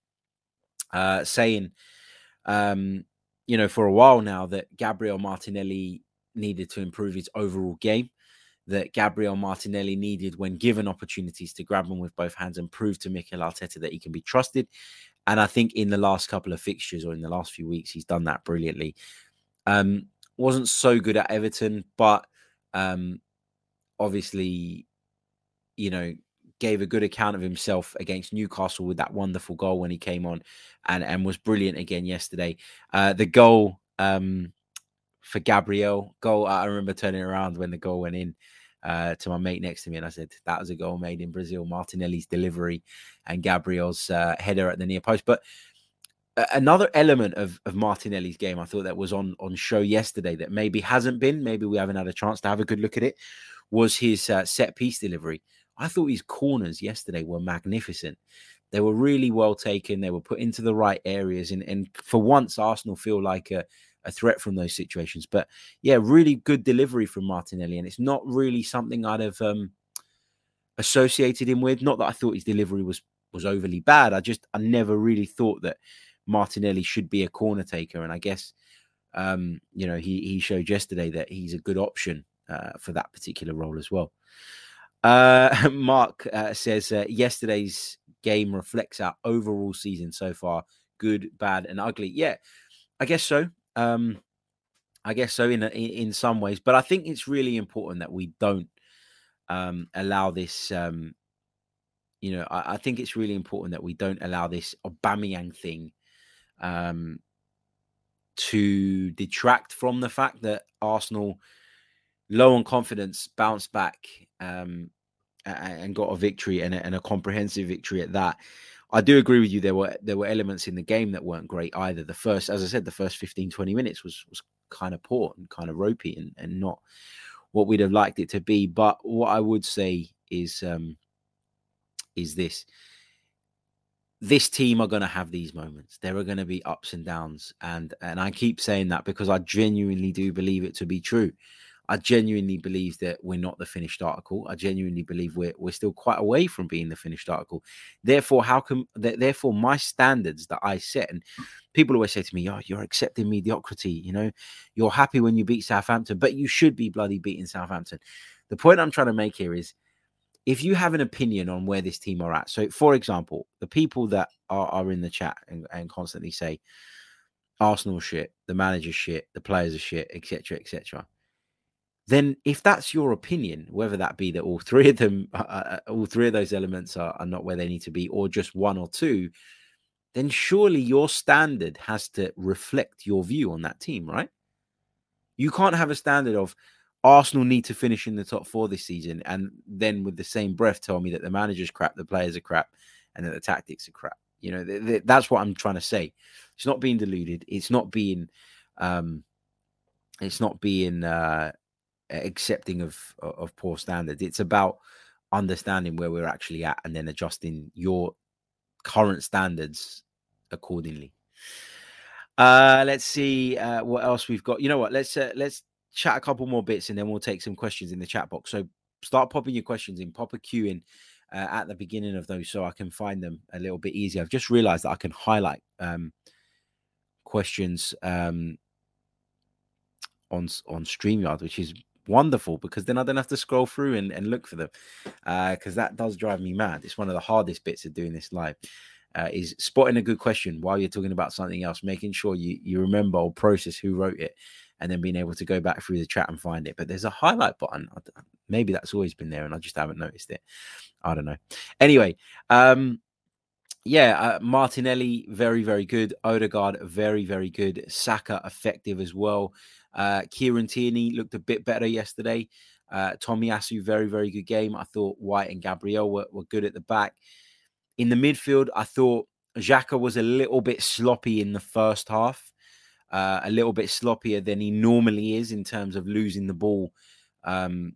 Speaker 1: uh, saying, um, you know, for a while now that Gabriel Martinelli needed to improve his overall game. That Gabriel Martinelli needed, when given opportunities, to grab them with both hands and prove to Mikel Arteta that he can be trusted. And I think in the last couple of fixtures or in the last few weeks, he's done that brilliantly. Um, wasn't so good at Everton, but um, obviously, you know, gave a good account of himself against Newcastle with that wonderful goal when he came on, and and was brilliant again yesterday. Uh, the goal um, for Gabriel goal, I remember turning around when the goal went in. Uh, to my mate next to me, and I said that was a goal made in Brazil. Martinelli's delivery and Gabriel's uh, header at the near post. But another element of, of Martinelli's game, I thought that was on on show yesterday that maybe hasn't been, maybe we haven't had a chance to have a good look at it, was his uh, set piece delivery. I thought his corners yesterday were magnificent. They were really well taken. They were put into the right areas, and and for once, Arsenal feel like a a threat from those situations. But yeah, really good delivery from Martinelli, and it's not really something I'd have um, associated him with. Not that I thought his delivery was was overly bad. I just I never really thought that Martinelli should be a corner taker, and I guess um, you know he he showed yesterday that he's a good option uh, for that particular role as well. Uh, [LAUGHS] Mark uh, says uh, yesterday's game reflects our overall season so far good, bad, and ugly. Yeah, I guess so. Um, I guess so in, in some ways, but I think it's really important that we don't um, allow this. Um, you know, I, I, think it's really important that we don't allow this Aubameyang thing um, to detract from the fact that Arsenal, low on confidence, bounced back um, and got a victory and a, and a comprehensive victory at that. I do agree with you. There were there were elements in the game that weren't great either. The first, as I said, the first 15, 20 minutes was was kind of poor and kind of ropey and, and not what we'd have liked it to be. But what I would say is um is this this team are going to have these moments. There are going to be ups and downs, and and I keep saying that because I genuinely do believe it to be true. I genuinely believe that we're not the finished article. I genuinely believe we're we're still quite away from being the finished article. Therefore, how can therefore my standards that I set and people always say to me, "Oh, you're accepting mediocrity." You know, you're happy when you beat Southampton, but you should be bloody beating Southampton. The point I'm trying to make here is if you have an opinion on where this team are at, so for example, the people that are, are in the chat and, and constantly say Arsenal shit, the manager shit, the players are shit, etc., etc. Then, if that's your opinion, whether that be that all three of them, uh, uh, uh, all three of those elements are, are not where they need to be, or just one or two, then surely your standard has to reflect your view on that team, right? You can't have a standard of Arsenal need to finish in the top four this season, and then with the same breath tell me that the manager's crap, the players are crap, and that the tactics are crap. You know, th- th- that's what I'm trying to say. It's not being deluded. It's not being, um, it's not being uh, accepting of of poor standards. It's about understanding where we're actually at and then adjusting your current standards accordingly. Uh, let's see uh, what else we've got. You know what? Let's uh, let's chat a couple more bits and then we'll take some questions in the chat box. So start popping your questions in, pop a queue in uh, at the beginning of those so I can find them a little bit easier. I've just realized that I can highlight um, questions um, on on StreamYard, which is wonderful because then I don't have to scroll through and, and look for them because uh, that does drive me mad. It's one of the hardest bits of doing this live. Uh, is spotting a good question while you're talking about something else, making sure you you remember or process who wrote it, and then being able to go back through the chat and find it. But there's a highlight button. Maybe that's always been there and I just haven't noticed it. I don't know. Anyway, um, yeah, uh, Martinelli, very, very good. Odegaard, very, very good. Saka, effective as well. Uh, Kieran Tierney looked a bit better yesterday. Uh, Tomiyasu, very, very good game. I thought White and Gabriel were, were good at the back. In the midfield, I thought Xhaka was a little bit sloppy in the first half uh, a little bit sloppier than he normally is in terms of losing the ball um,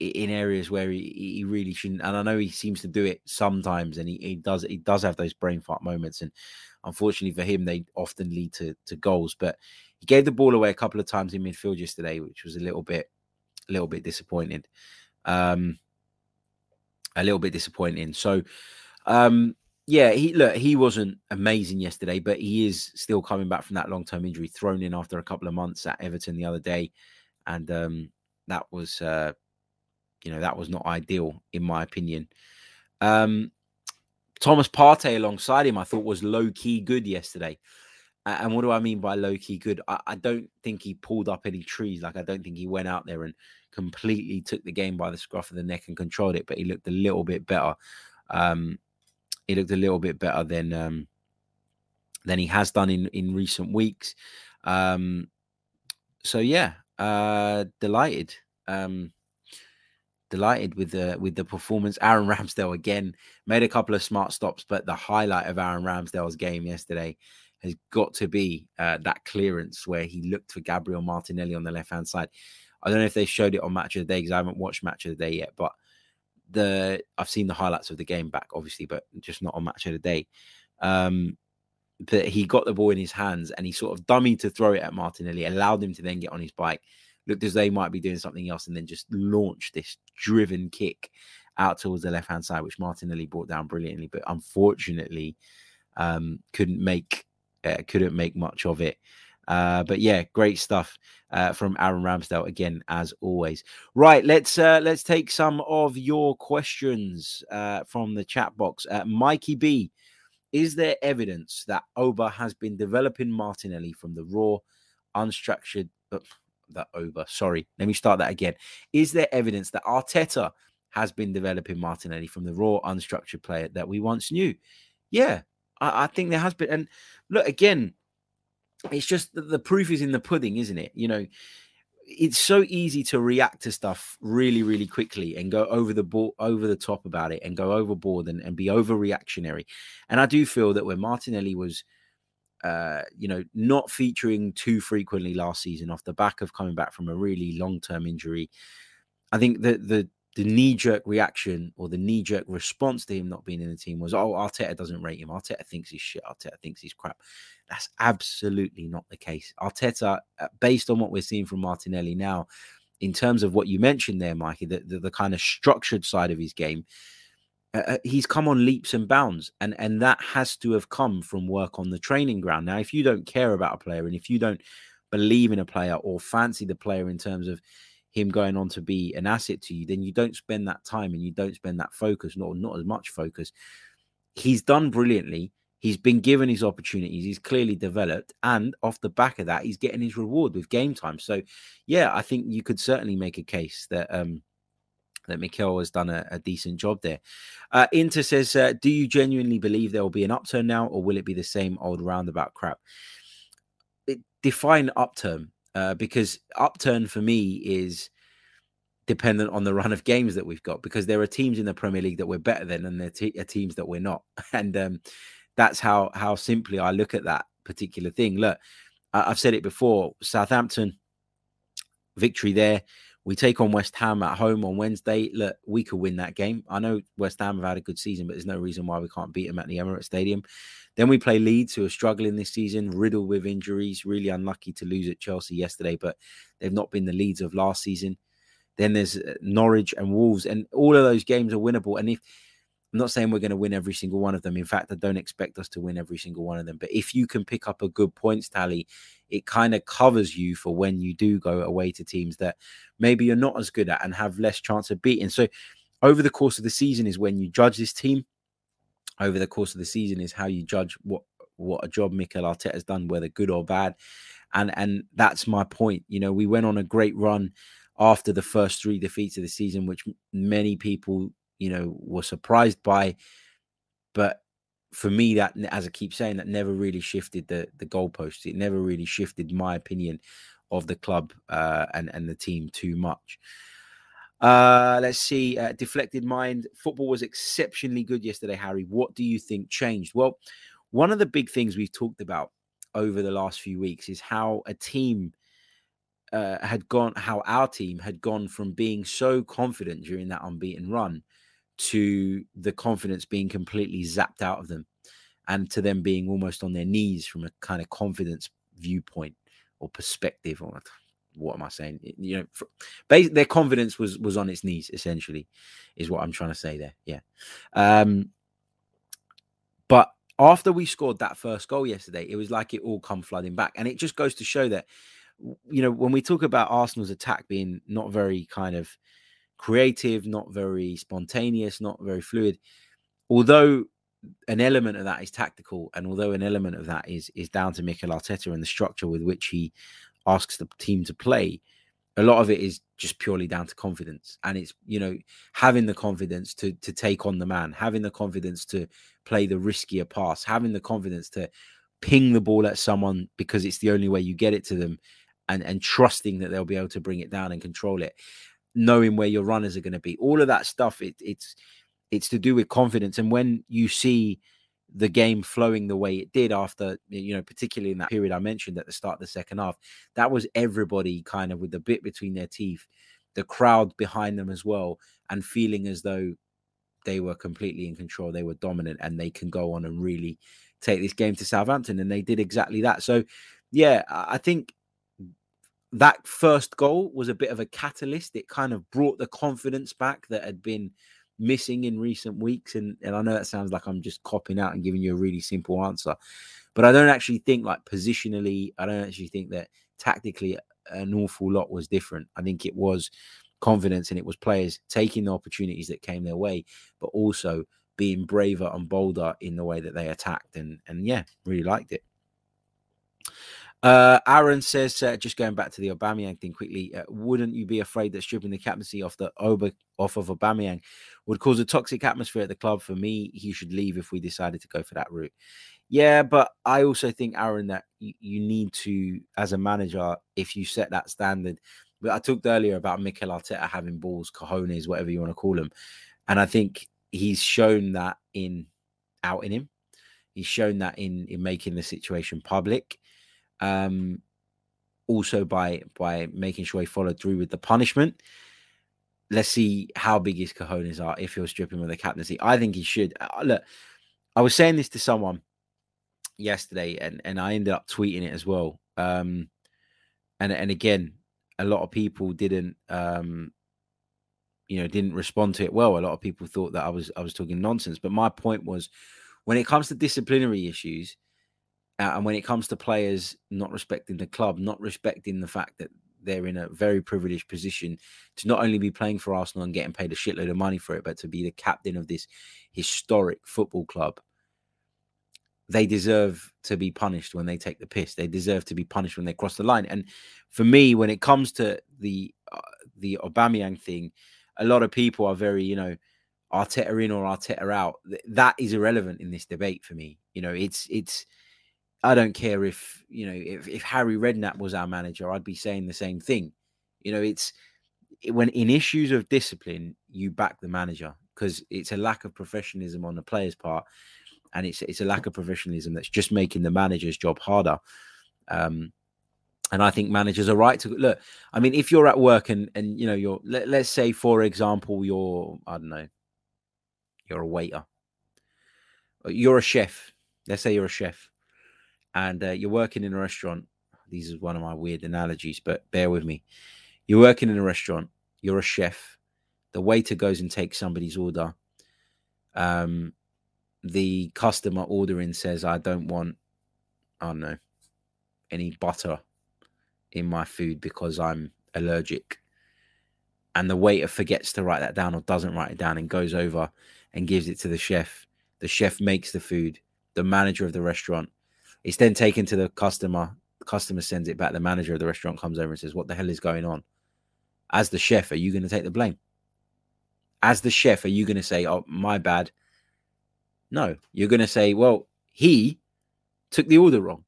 Speaker 1: in areas where he, he really shouldn't. And I know he seems to do it sometimes, and he, he does he does have those brain fart moments. And unfortunately for him, they often lead to to goals. But he gave the ball away a couple of times in midfield yesterday, which was a little bit a little bit disappointing. Um, a little bit disappointing. So um, yeah, he look, he wasn't amazing yesterday, but he is still coming back from that long term injury, thrown in after a couple of months at Everton the other day, and um, that was, uh, you know, that was not ideal in my opinion. Um, Thomas Partey alongside him, I thought was low key good yesterday. And what do I mean by low key good? I, I, don't think he pulled up any trees. Like I don't think he went out there and completely took the game by the scruff of the neck and controlled it. But he looked a little bit better. Um, he looked a little bit better than um, than he has done in in recent weeks. Um, so yeah, uh, delighted. Um, delighted with the with the performance. Aaron Ramsdale again made a couple of smart stops, but the highlight of Aaron Ramsdale's game yesterday has got to be uh, that clearance where he looked for Gabriel Martinelli on the left hand side. I don't know if they showed it on Match of the Day because I haven't watched Match of the Day yet, but the I've seen the highlights of the game back, obviously, but just not on Match of the Day. Um, but he got the ball in his hands and he sort of dummied to throw it at Martinelli, allowed him to then get on his bike looked as though he might be doing something else and then just launched this driven kick out towards the left hand side, which Martinelli brought down brilliantly, but unfortunately um, couldn't make uh, couldn't make much of it. Uh, but yeah, great stuff uh, from Aaron Ramsdale again, as always. Right, let's uh, let's take some of your questions uh, from the chat box. Uh, Mikey B, is there evidence that Oba has been developing Martinelli from the raw, unstructured? that over. Sorry, let me start that again. Is there evidence that Arteta has been developing Martinelli from the raw, unstructured player that we once knew? Yeah, I, I think there has been. And look, again, it's just the, the proof is in the pudding, isn't it? You know, it's so easy to react to stuff really, really quickly and go over the ball, over the top about it, and go overboard and, and be overreactionary. And I do feel that when Martinelli was uh, you know, not featuring too frequently last season off the back of coming back from a really long term injury. I think that the the knee jerk reaction or the knee jerk response to him not being in the team was, oh, Arteta doesn't rate him. Arteta thinks he's shit. Arteta thinks he's crap. That's absolutely not the case. Arteta, uh, based on what we're seeing from Martinelli now, in terms of what you mentioned there, Mikey, the, the, the kind of structured side of his game, uh, uh, he's come on leaps and bounds and and that has to have come from work on the training ground now if you don't care about a player and if you don't believe in a player or fancy the player in terms of him going on to be an asset to you then you don't spend that time and you don't spend that focus not not as much focus. He's done brilliantly. He's been given his opportunities. He's clearly developed. And off the back of that he's getting his reward with game time. So yeah i think you could certainly make a case that um that Mikel has done a, a decent job there. Uh, Inter says, uh, "Do you genuinely believe there will be an upturn now, or will it be the same old roundabout crap?" It, define upturn, uh, because upturn for me is dependent on the run of games that we've got. Because there are teams in the Premier League that we're better than, and there are teams that we're not, [LAUGHS] and um, that's how how simply I look at that particular thing. Look, I've said it before. Southampton victory there. We take on West Ham at home on Wednesday. Look, we could win that game. I know West Ham have had a good season, but there's no reason why we can't beat them at the Emirates Stadium. Then we play Leeds, who are struggling this season, riddled with injuries. Really unlucky to lose at Chelsea yesterday, but they've not been the Leeds of last season. Then there's uh, Norwich and Wolves, and all of those games are winnable. And if I'm not saying we're going to win every single one of them. In fact, I don't expect us to win every single one of them. But if you can pick up a good points tally, it kind of covers you for when you do go away to teams that maybe you're not as good at and have less chance of beating. So, over the course of the season is when you judge this team. Over the course of the season is how you judge what what a job Mikel Arteta has done, whether good or bad. And and that's my point. You know, we went on a great run after the first three defeats of the season, which many people you know, were surprised by. But for me, that as I keep saying, that never really shifted the the goalposts. It never really shifted my opinion of the club uh, and and the team too much. Uh, let's see. Uh, deflected mind. Football was exceptionally good yesterday, Harry. What do you think changed? Well, one of the big things we've talked about over the last few weeks is how a team uh, had gone, how our team had gone from being so confident during that unbeaten run to the confidence being completely zapped out of them and to them being almost on their knees from a kind of confidence viewpoint or perspective or what am I saying? You know, for, their confidence was was on its knees. Essentially, is what I'm trying to say there. Yeah. Um, But after we scored that first goal yesterday, it was like it all come flooding back. And it just goes to show that, you know, when we talk about Arsenal's attack being not very kind of creative, not very spontaneous, not very fluid, although an element of that is tactical, and although an element of that is is down to Mikel Arteta and the structure with which he asks the team to play, a lot of it is just purely down to confidence. And it's you know having the confidence to to take on the man having the confidence to play the riskier pass having the confidence to ping the ball at someone because it's the only way you get it to them and and trusting that they'll be able to bring it down and control it knowing where your runners are going to be. All of that stuff it, it's it's to do with confidence. And when you see the game flowing the way it did after you know particularly in that period i mentioned at the start of the second half that was everybody kind of with the bit between their teeth the crowd behind them as well and feeling as though they were completely in control they were dominant and they can go on and really take this game to southampton. And they did exactly that. So yeah i think that first goal was a bit of a catalyst it kind of brought the confidence back that had been missing in recent weeks. And, and I know that sounds like I'm just copping out and giving you a really simple answer, but I don't actually think like positionally, I don't actually think that tactically an awful lot was different. I think it was confidence and it was players taking the opportunities that came their way, but also being braver and bolder in the way that they attacked. And and yeah, really liked it. Uh, Aaron says, uh, just going back to the Aubameyang thing quickly, uh, wouldn't you be afraid that stripping the captaincy off the Oba, off of Aubameyang would cause a toxic atmosphere at the club? For me, he should leave if we decided to go for that route. Yeah, but I also think, Aaron, that you, you need to, as a manager, if you set that standard. But I talked earlier about Mikel Arteta having balls, cojones, whatever you want to call them, and I think he's shown that in out in him. He's shown that in in making the situation public um, also by by making sure he followed through with the punishment. Let's see how big his cojones are if he'll strip him of the captaincy. I think he should. Uh, look, I was saying this to someone yesterday, and and I ended up tweeting it as well. Um, and and again, a lot of people didn't um, you know didn't respond to it well. A lot of people thought that I was I was talking nonsense. But my point was, when it comes to disciplinary issues, uh, and when it comes to players not respecting the club, not respecting the fact that they're in a very privileged position to not only be playing for Arsenal and getting paid a shitload of money for it, but to be the captain of this historic football club, they deserve to be punished when they take the piss. They deserve to be punished when they cross the line. And for me, when it comes to the uh, the Aubameyang thing, a lot of people are very, you know, Arteta in or Arteta out. That is irrelevant in this debate for me. You know, it's it's I don't care if you know if, if Harry Redknapp was our manager, I'd be saying the same thing. You know, it's when in issues of discipline, you back the manager because it's a lack of professionalism on the player's part, and it's it's a lack of professionalism that's just making the manager's job harder. Um, and I think managers are right to look. I mean, if you're at work and and you know you're let, let's say for example you're I don't know you're a waiter, you're a chef. Let's say you're a chef and uh, you're working in a restaurant. These is one of my weird analogies, but bear with me. You're working in a restaurant. You're a chef. The waiter goes and takes somebody's order. Um, the customer ordering says, "I don't want, I don't know, any butter in my food because I'm allergic." And the waiter forgets to write that down or doesn't write it down and goes over and gives it to the chef. The chef makes the food. The manager of the restaurant it's then taken to the customer. The customer sends it back. The manager of the restaurant comes over and says, What the hell is going on? As the chef, are you going to take the blame? As the chef, are you going to say, Oh, my bad? No, you're going to say, Well, he took the order wrong.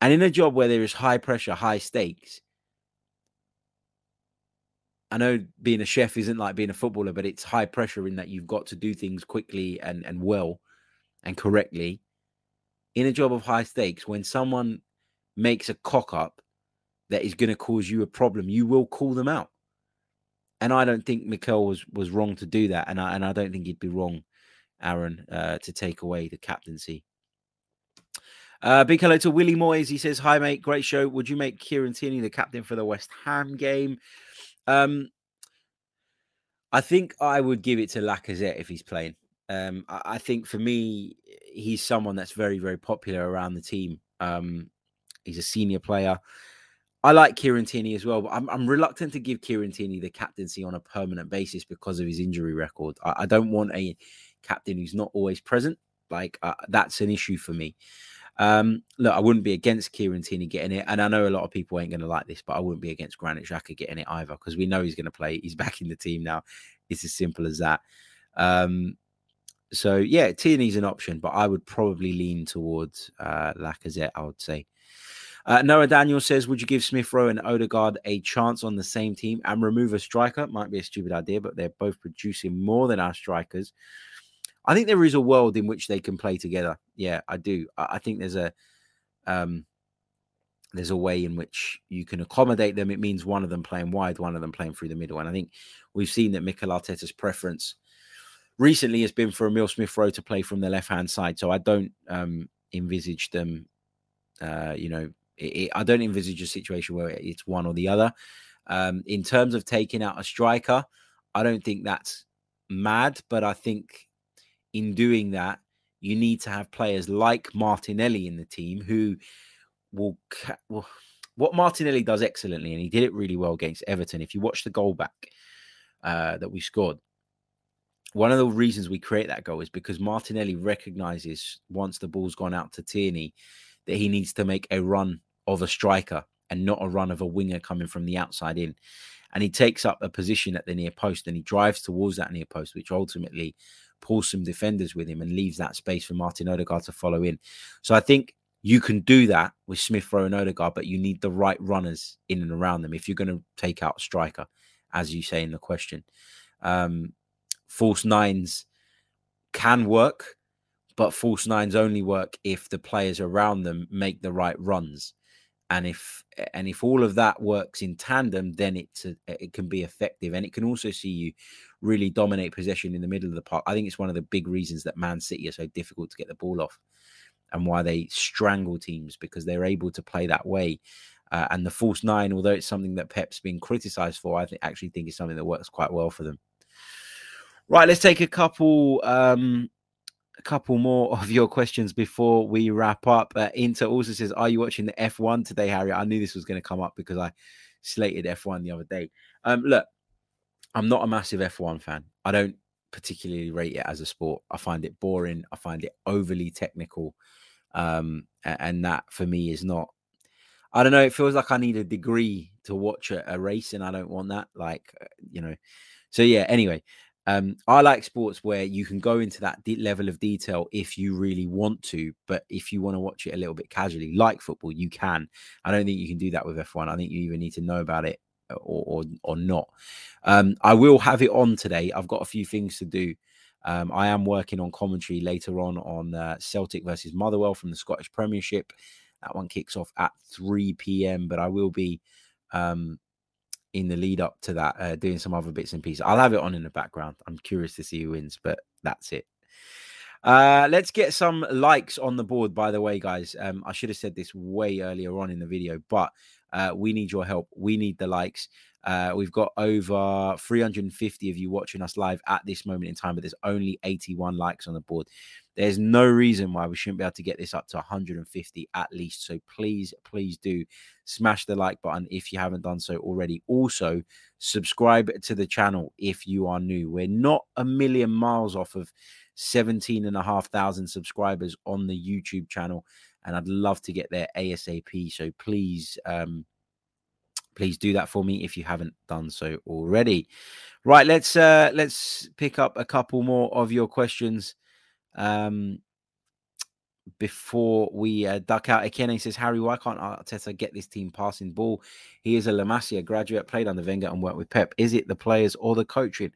Speaker 1: And in a job where there is high pressure, high stakes, I know being a chef isn't like being a footballer, but it's high pressure in that you've got to do things quickly and, and well and correctly in a job of high stakes, when someone makes a cock up that is going to cause you a problem, you will call them out. And I don't think Mikel was was wrong to do that, and I and I don't think he'd be wrong, Aaron, uh, to take away the captaincy. Uh, big hello to Willie Moyes. He says, "Hi mate, great show. Would you make Kieran Tierney the captain for the West Ham game?" Um, I think I would give it to Lacazette if he's playing. Um, I, I, think for me, he's someone that's very, very popular around the team. Um, he's a senior player. I like Kieran Tierney as well, but I'm, I'm reluctant to give Kieran Tierney the captaincy on a permanent basis because of his injury record. I, I don't want a captain who's not always present. Like uh, that's an issue for me. Um, look, I wouldn't be against Kieran Tierney getting it, and I know a lot of people ain't going to like this, but I wouldn't be against Granit Xhaka getting it either because we know he's going to play. He's [LAUGHS] back in the team now. It's as simple as that. Um, so yeah, Tierney's an option, but I would probably lean towards uh, Lacazette. I would say. Uh, Noah Daniel says, "Would you give Smith Rowe and Odegaard a chance on the same team and remove a striker? Might be a stupid idea, but they're both producing more than our strikers. I think there is a world in which they can play together. Yeah, I do. I, think there's a um, there's a way in which you can accommodate them. It means one of them playing wide, one of them playing through the middle. And I think we've seen that Mikel Arteta's preference recently has been for Emil Smith Rowe to play from the left hand side. So I don't um, envisage them, uh, you know, it, it, I don't envisage a situation where it's one or the other. Um, in terms of taking out a striker, I don't think that's mad, but I think in doing that, you need to have players like Martinelli in the team who will, well, what Martinelli does excellently, and he did it really well against Everton. If you watch the goal back uh, that we scored, one of the reasons we create that goal is because Martinelli recognizes once the ball's gone out to Tierney that he needs to make a run of a striker and not a run of a winger coming from the outside in. And he takes up a position at the near post and he drives towards that near post, which ultimately pulls some defenders with him and leaves that space for Martin Odegaard to follow in. So I think you can do that with Smith Rowe and Odegaard, but you need the right runners in and around them if you're going to take out a striker, as you say in the question. Um, false nines can work, but false nines only work if the players around them make the right runs. And if and if all of that works in tandem then it's it can be effective. And it can also see you really dominate possession in the middle of the park. I think it's one of the big reasons that man city are so difficult to get the ball off and why they strangle teams because they're able to play that way. Uh, and the false nine although it's something that pep's been criticized for i think actually think is something that works quite well for them right let's take a couple um a couple more of your questions before we wrap up. Uh, Inter also says, Are you watching the F1 today, Harry? I knew this was going to come up because I slated F1 the other day. Um, look, I'm not a massive F1 fan. I don't particularly rate it as a sport. I find it boring. I find it overly technical. Um, and that for me is not, I don't know, it feels like I need a degree to watch a, a race, and I don't want that. Like, uh, you know, so yeah, anyway, um, I like sports where you can go into that de- level of detail if you really want to, but if you want to watch it a little bit casually, like football, you can. I don't think you can do that with F1. I think you even need to know about it uh, or or, or not. Um, I will have it on today. I've got a few things to do. Um, I am working on commentary later on on uh, Celtic versus Motherwell from the Scottish Premiership. That one kicks off at 3 p.m. But I will be um, in the lead up to that, uh, doing some other bits and pieces. I'll have it on in the background. I'm curious to see who wins, but that's it. Uh, let's get some likes on the board, by the way, guys. Um, I should have said this way earlier on in the video, but uh, we need your help. We need the likes. Uh, we've got over 350 of you watching us live at this moment in time, but there's only 81 likes on the board. There's no reason why we shouldn't be able to get this up to 150 at least. So please, please do smash the like button if you haven't done so already. Also, subscribe to the channel if you are new. We're not a million miles off of 17 and a half thousand subscribers on the YouTube channel, and I'd love to get there ASAP. So please, um, please do that for me if you haven't done so already. Right, let's uh let's pick up a couple more of your questions um, before we uh, duck out, Akene says, Harry, why can't Arteta get this team passing ball? He is a La Masia graduate, played under Wenger and worked with Pep. Is it the players or the coaching?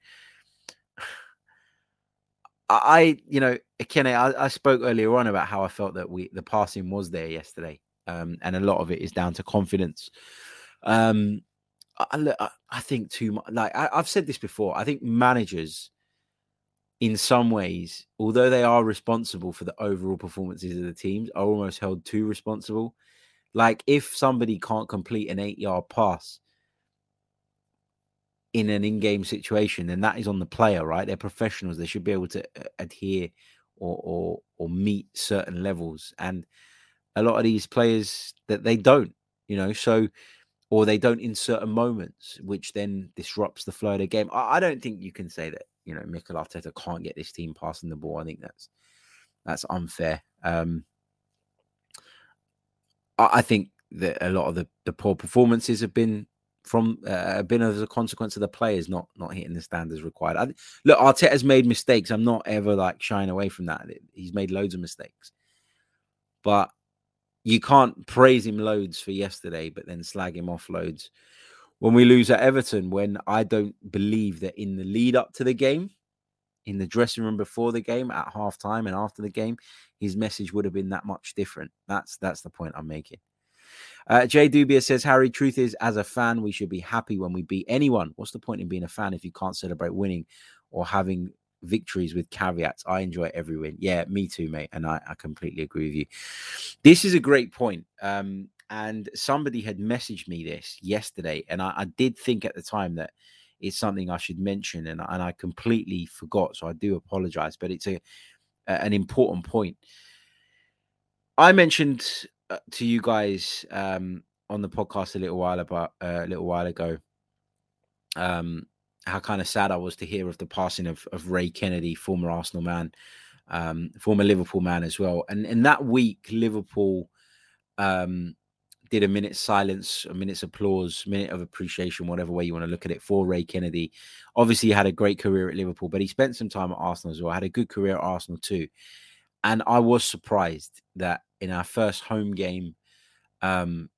Speaker 1: [SIGHS] I, you know, Akene, I, I, spoke earlier on about how I felt that we the passing was there yesterday, um, and a lot of it is down to confidence. Um, I, I think too much. Like I, I've said this before, I think managers in some ways, although they are responsible for the overall performances of the teams, are almost held too responsible. Like if somebody can't complete an eight yard pass, in an in-game situation, then that is on the player, right? They're professionals; they should be able to uh, adhere or or or meet certain levels. And a lot of these players that they don't, you know, so or they don't in certain moments, which then disrupts the flow of the game. I, I don't think you can say that you know Mikel Arteta can't get this team passing the ball. I think that's that's unfair. Um, I, I think that a lot of the, the poor performances have been from uh, been as a consequence of the players not not hitting the standards required. I, look, Arteta's made mistakes. I'm not ever like shying away from that. He's made loads of mistakes, but you can't praise him loads for yesterday, but then slag him off loads when we lose at Everton. When I don't believe that in the lead up to the game, in the dressing room before the game, at half time and after the game, his message would have been that much different. That's that's the point I'm making. Uh, Jay Dubia says, Harry, truth is, as a fan, we should be happy when we beat anyone. What's the point in being a fan if you can't celebrate winning or having victories with caveats? I enjoy every win. Yeah, me too, mate. And I, I completely agree with you. This is a great point. Um, and somebody had messaged me this yesterday, and I, I did think at the time that it's something I should mention, and, and I completely forgot. So I do apologize, but it's a, an important point. I mentioned uh, to you guys um, on the podcast a little while about uh, a little while ago um, how kind of sad I was to hear of the passing of, of Ray Kennedy, former Arsenal man, um, former Liverpool man as well. And in that week, Liverpool um, did a minute's silence, a minute's applause, minute of appreciation, whatever way you want to look at it, for Ray Kennedy. Obviously, he had a great career at Liverpool, but he spent some time at Arsenal as well. Had a good career at Arsenal too. And I was surprised that in our first home game um,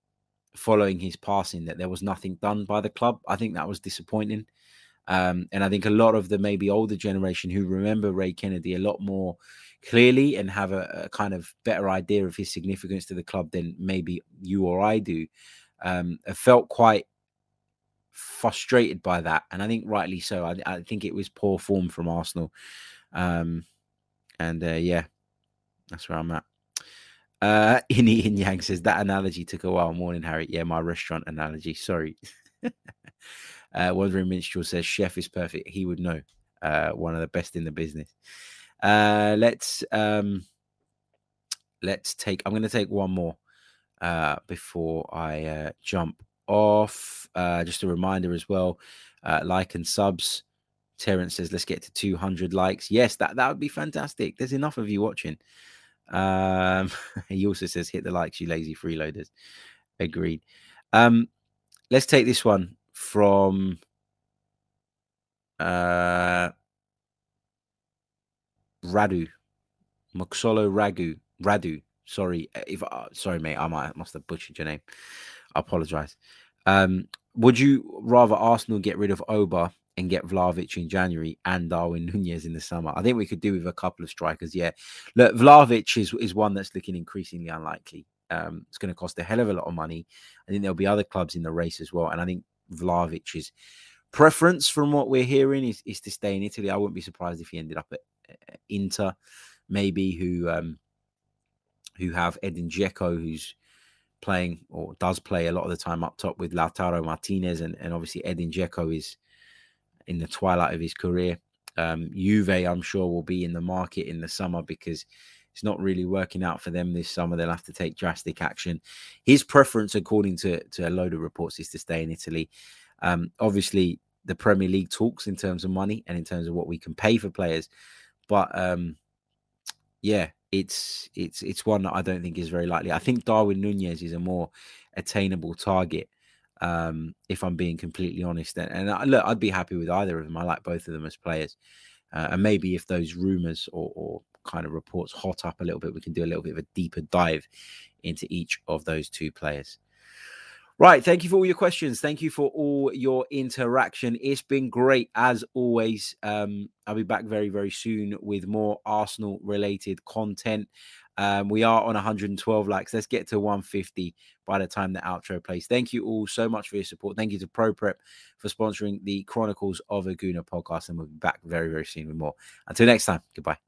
Speaker 1: following his passing that there was nothing done by the club. I think that was disappointing. Um, and I think a lot of the maybe older generation who remember Ray Kennedy a lot more clearly and have a, a kind of better idea of his significance to the club than maybe you or I do, um, felt quite frustrated by that. And I think rightly so. I, I think it was poor form from Arsenal. Um, and uh, yeah, that's where I'm at. Uh, [LAUGHS] In Yang says that analogy took a while. Morning, Harry. Yeah, my restaurant analogy. Sorry. [LAUGHS] uh, Wandering Minstrel says chef is perfect. He would know. Uh, one of the best in the business. Uh, let's um, let's take. I'm going to take one more uh, before I uh, jump off. Uh, just a reminder as well. Uh, like and subs. Terence says, "Let's get to 200 likes." Yes, that that would be fantastic. There's enough of you watching. Um, [LAUGHS] he also says, hit the likes, you lazy freeloaders. Agreed. Um, let's take this one from uh, Radu, Moxolo Ragu, Radu. Sorry, uh, if uh, sorry, mate, I might must have butchered your name. I apologize. Um, would you rather Arsenal get rid of Oba and get Vlahovic in January and Darwin [LAUGHS] Nunez in the summer. I think we could do with a couple of strikers. Yeah, look, Vlahovic is is one that's looking increasingly unlikely. Um, it's going to cost a hell of a lot of money. I think there'll be other clubs in the race as well, and I think Vlahovic's preference, from what we're hearing, is, is to stay in Italy. I wouldn't be surprised if he ended up at Inter, maybe who um, who have Edin Dzeko, who's playing or does play a lot of the time up top with Lautaro Martinez, and, and obviously Edin Dzeko is in the twilight of his career. Um, Juve, I'm sure, will be in the market in the summer because it's not really working out for them this summer. They'll have to take drastic action. His preference, according to, to a load of reports, is to stay in Italy. Um, obviously, the Premier League talks in terms of money and in terms of what we can pay for players, but um, yeah, it's it's it's one that I don't think is very likely. I think Darwin Nunez is a more attainable target um, if I'm being completely honest. And, and I, look, I'd be happy with either of them. I like both of them as players. Uh, and maybe if those rumors or, or, kind of reports hot up a little bit, we can do a little bit of a deeper dive into each of those two players. Right. Thank you for all your questions. Thank you for all your interaction. It's been great as always. Um, I'll be back very, very soon with more Arsenal related content. Um, we are on 112 likes. Let's get to 150 by the time the outro plays. Thank you all so much for your support. Thank you to Proprep for sponsoring the Chronicles of a Gooner podcast. And we'll be back very, very soon with more. Until next time, goodbye.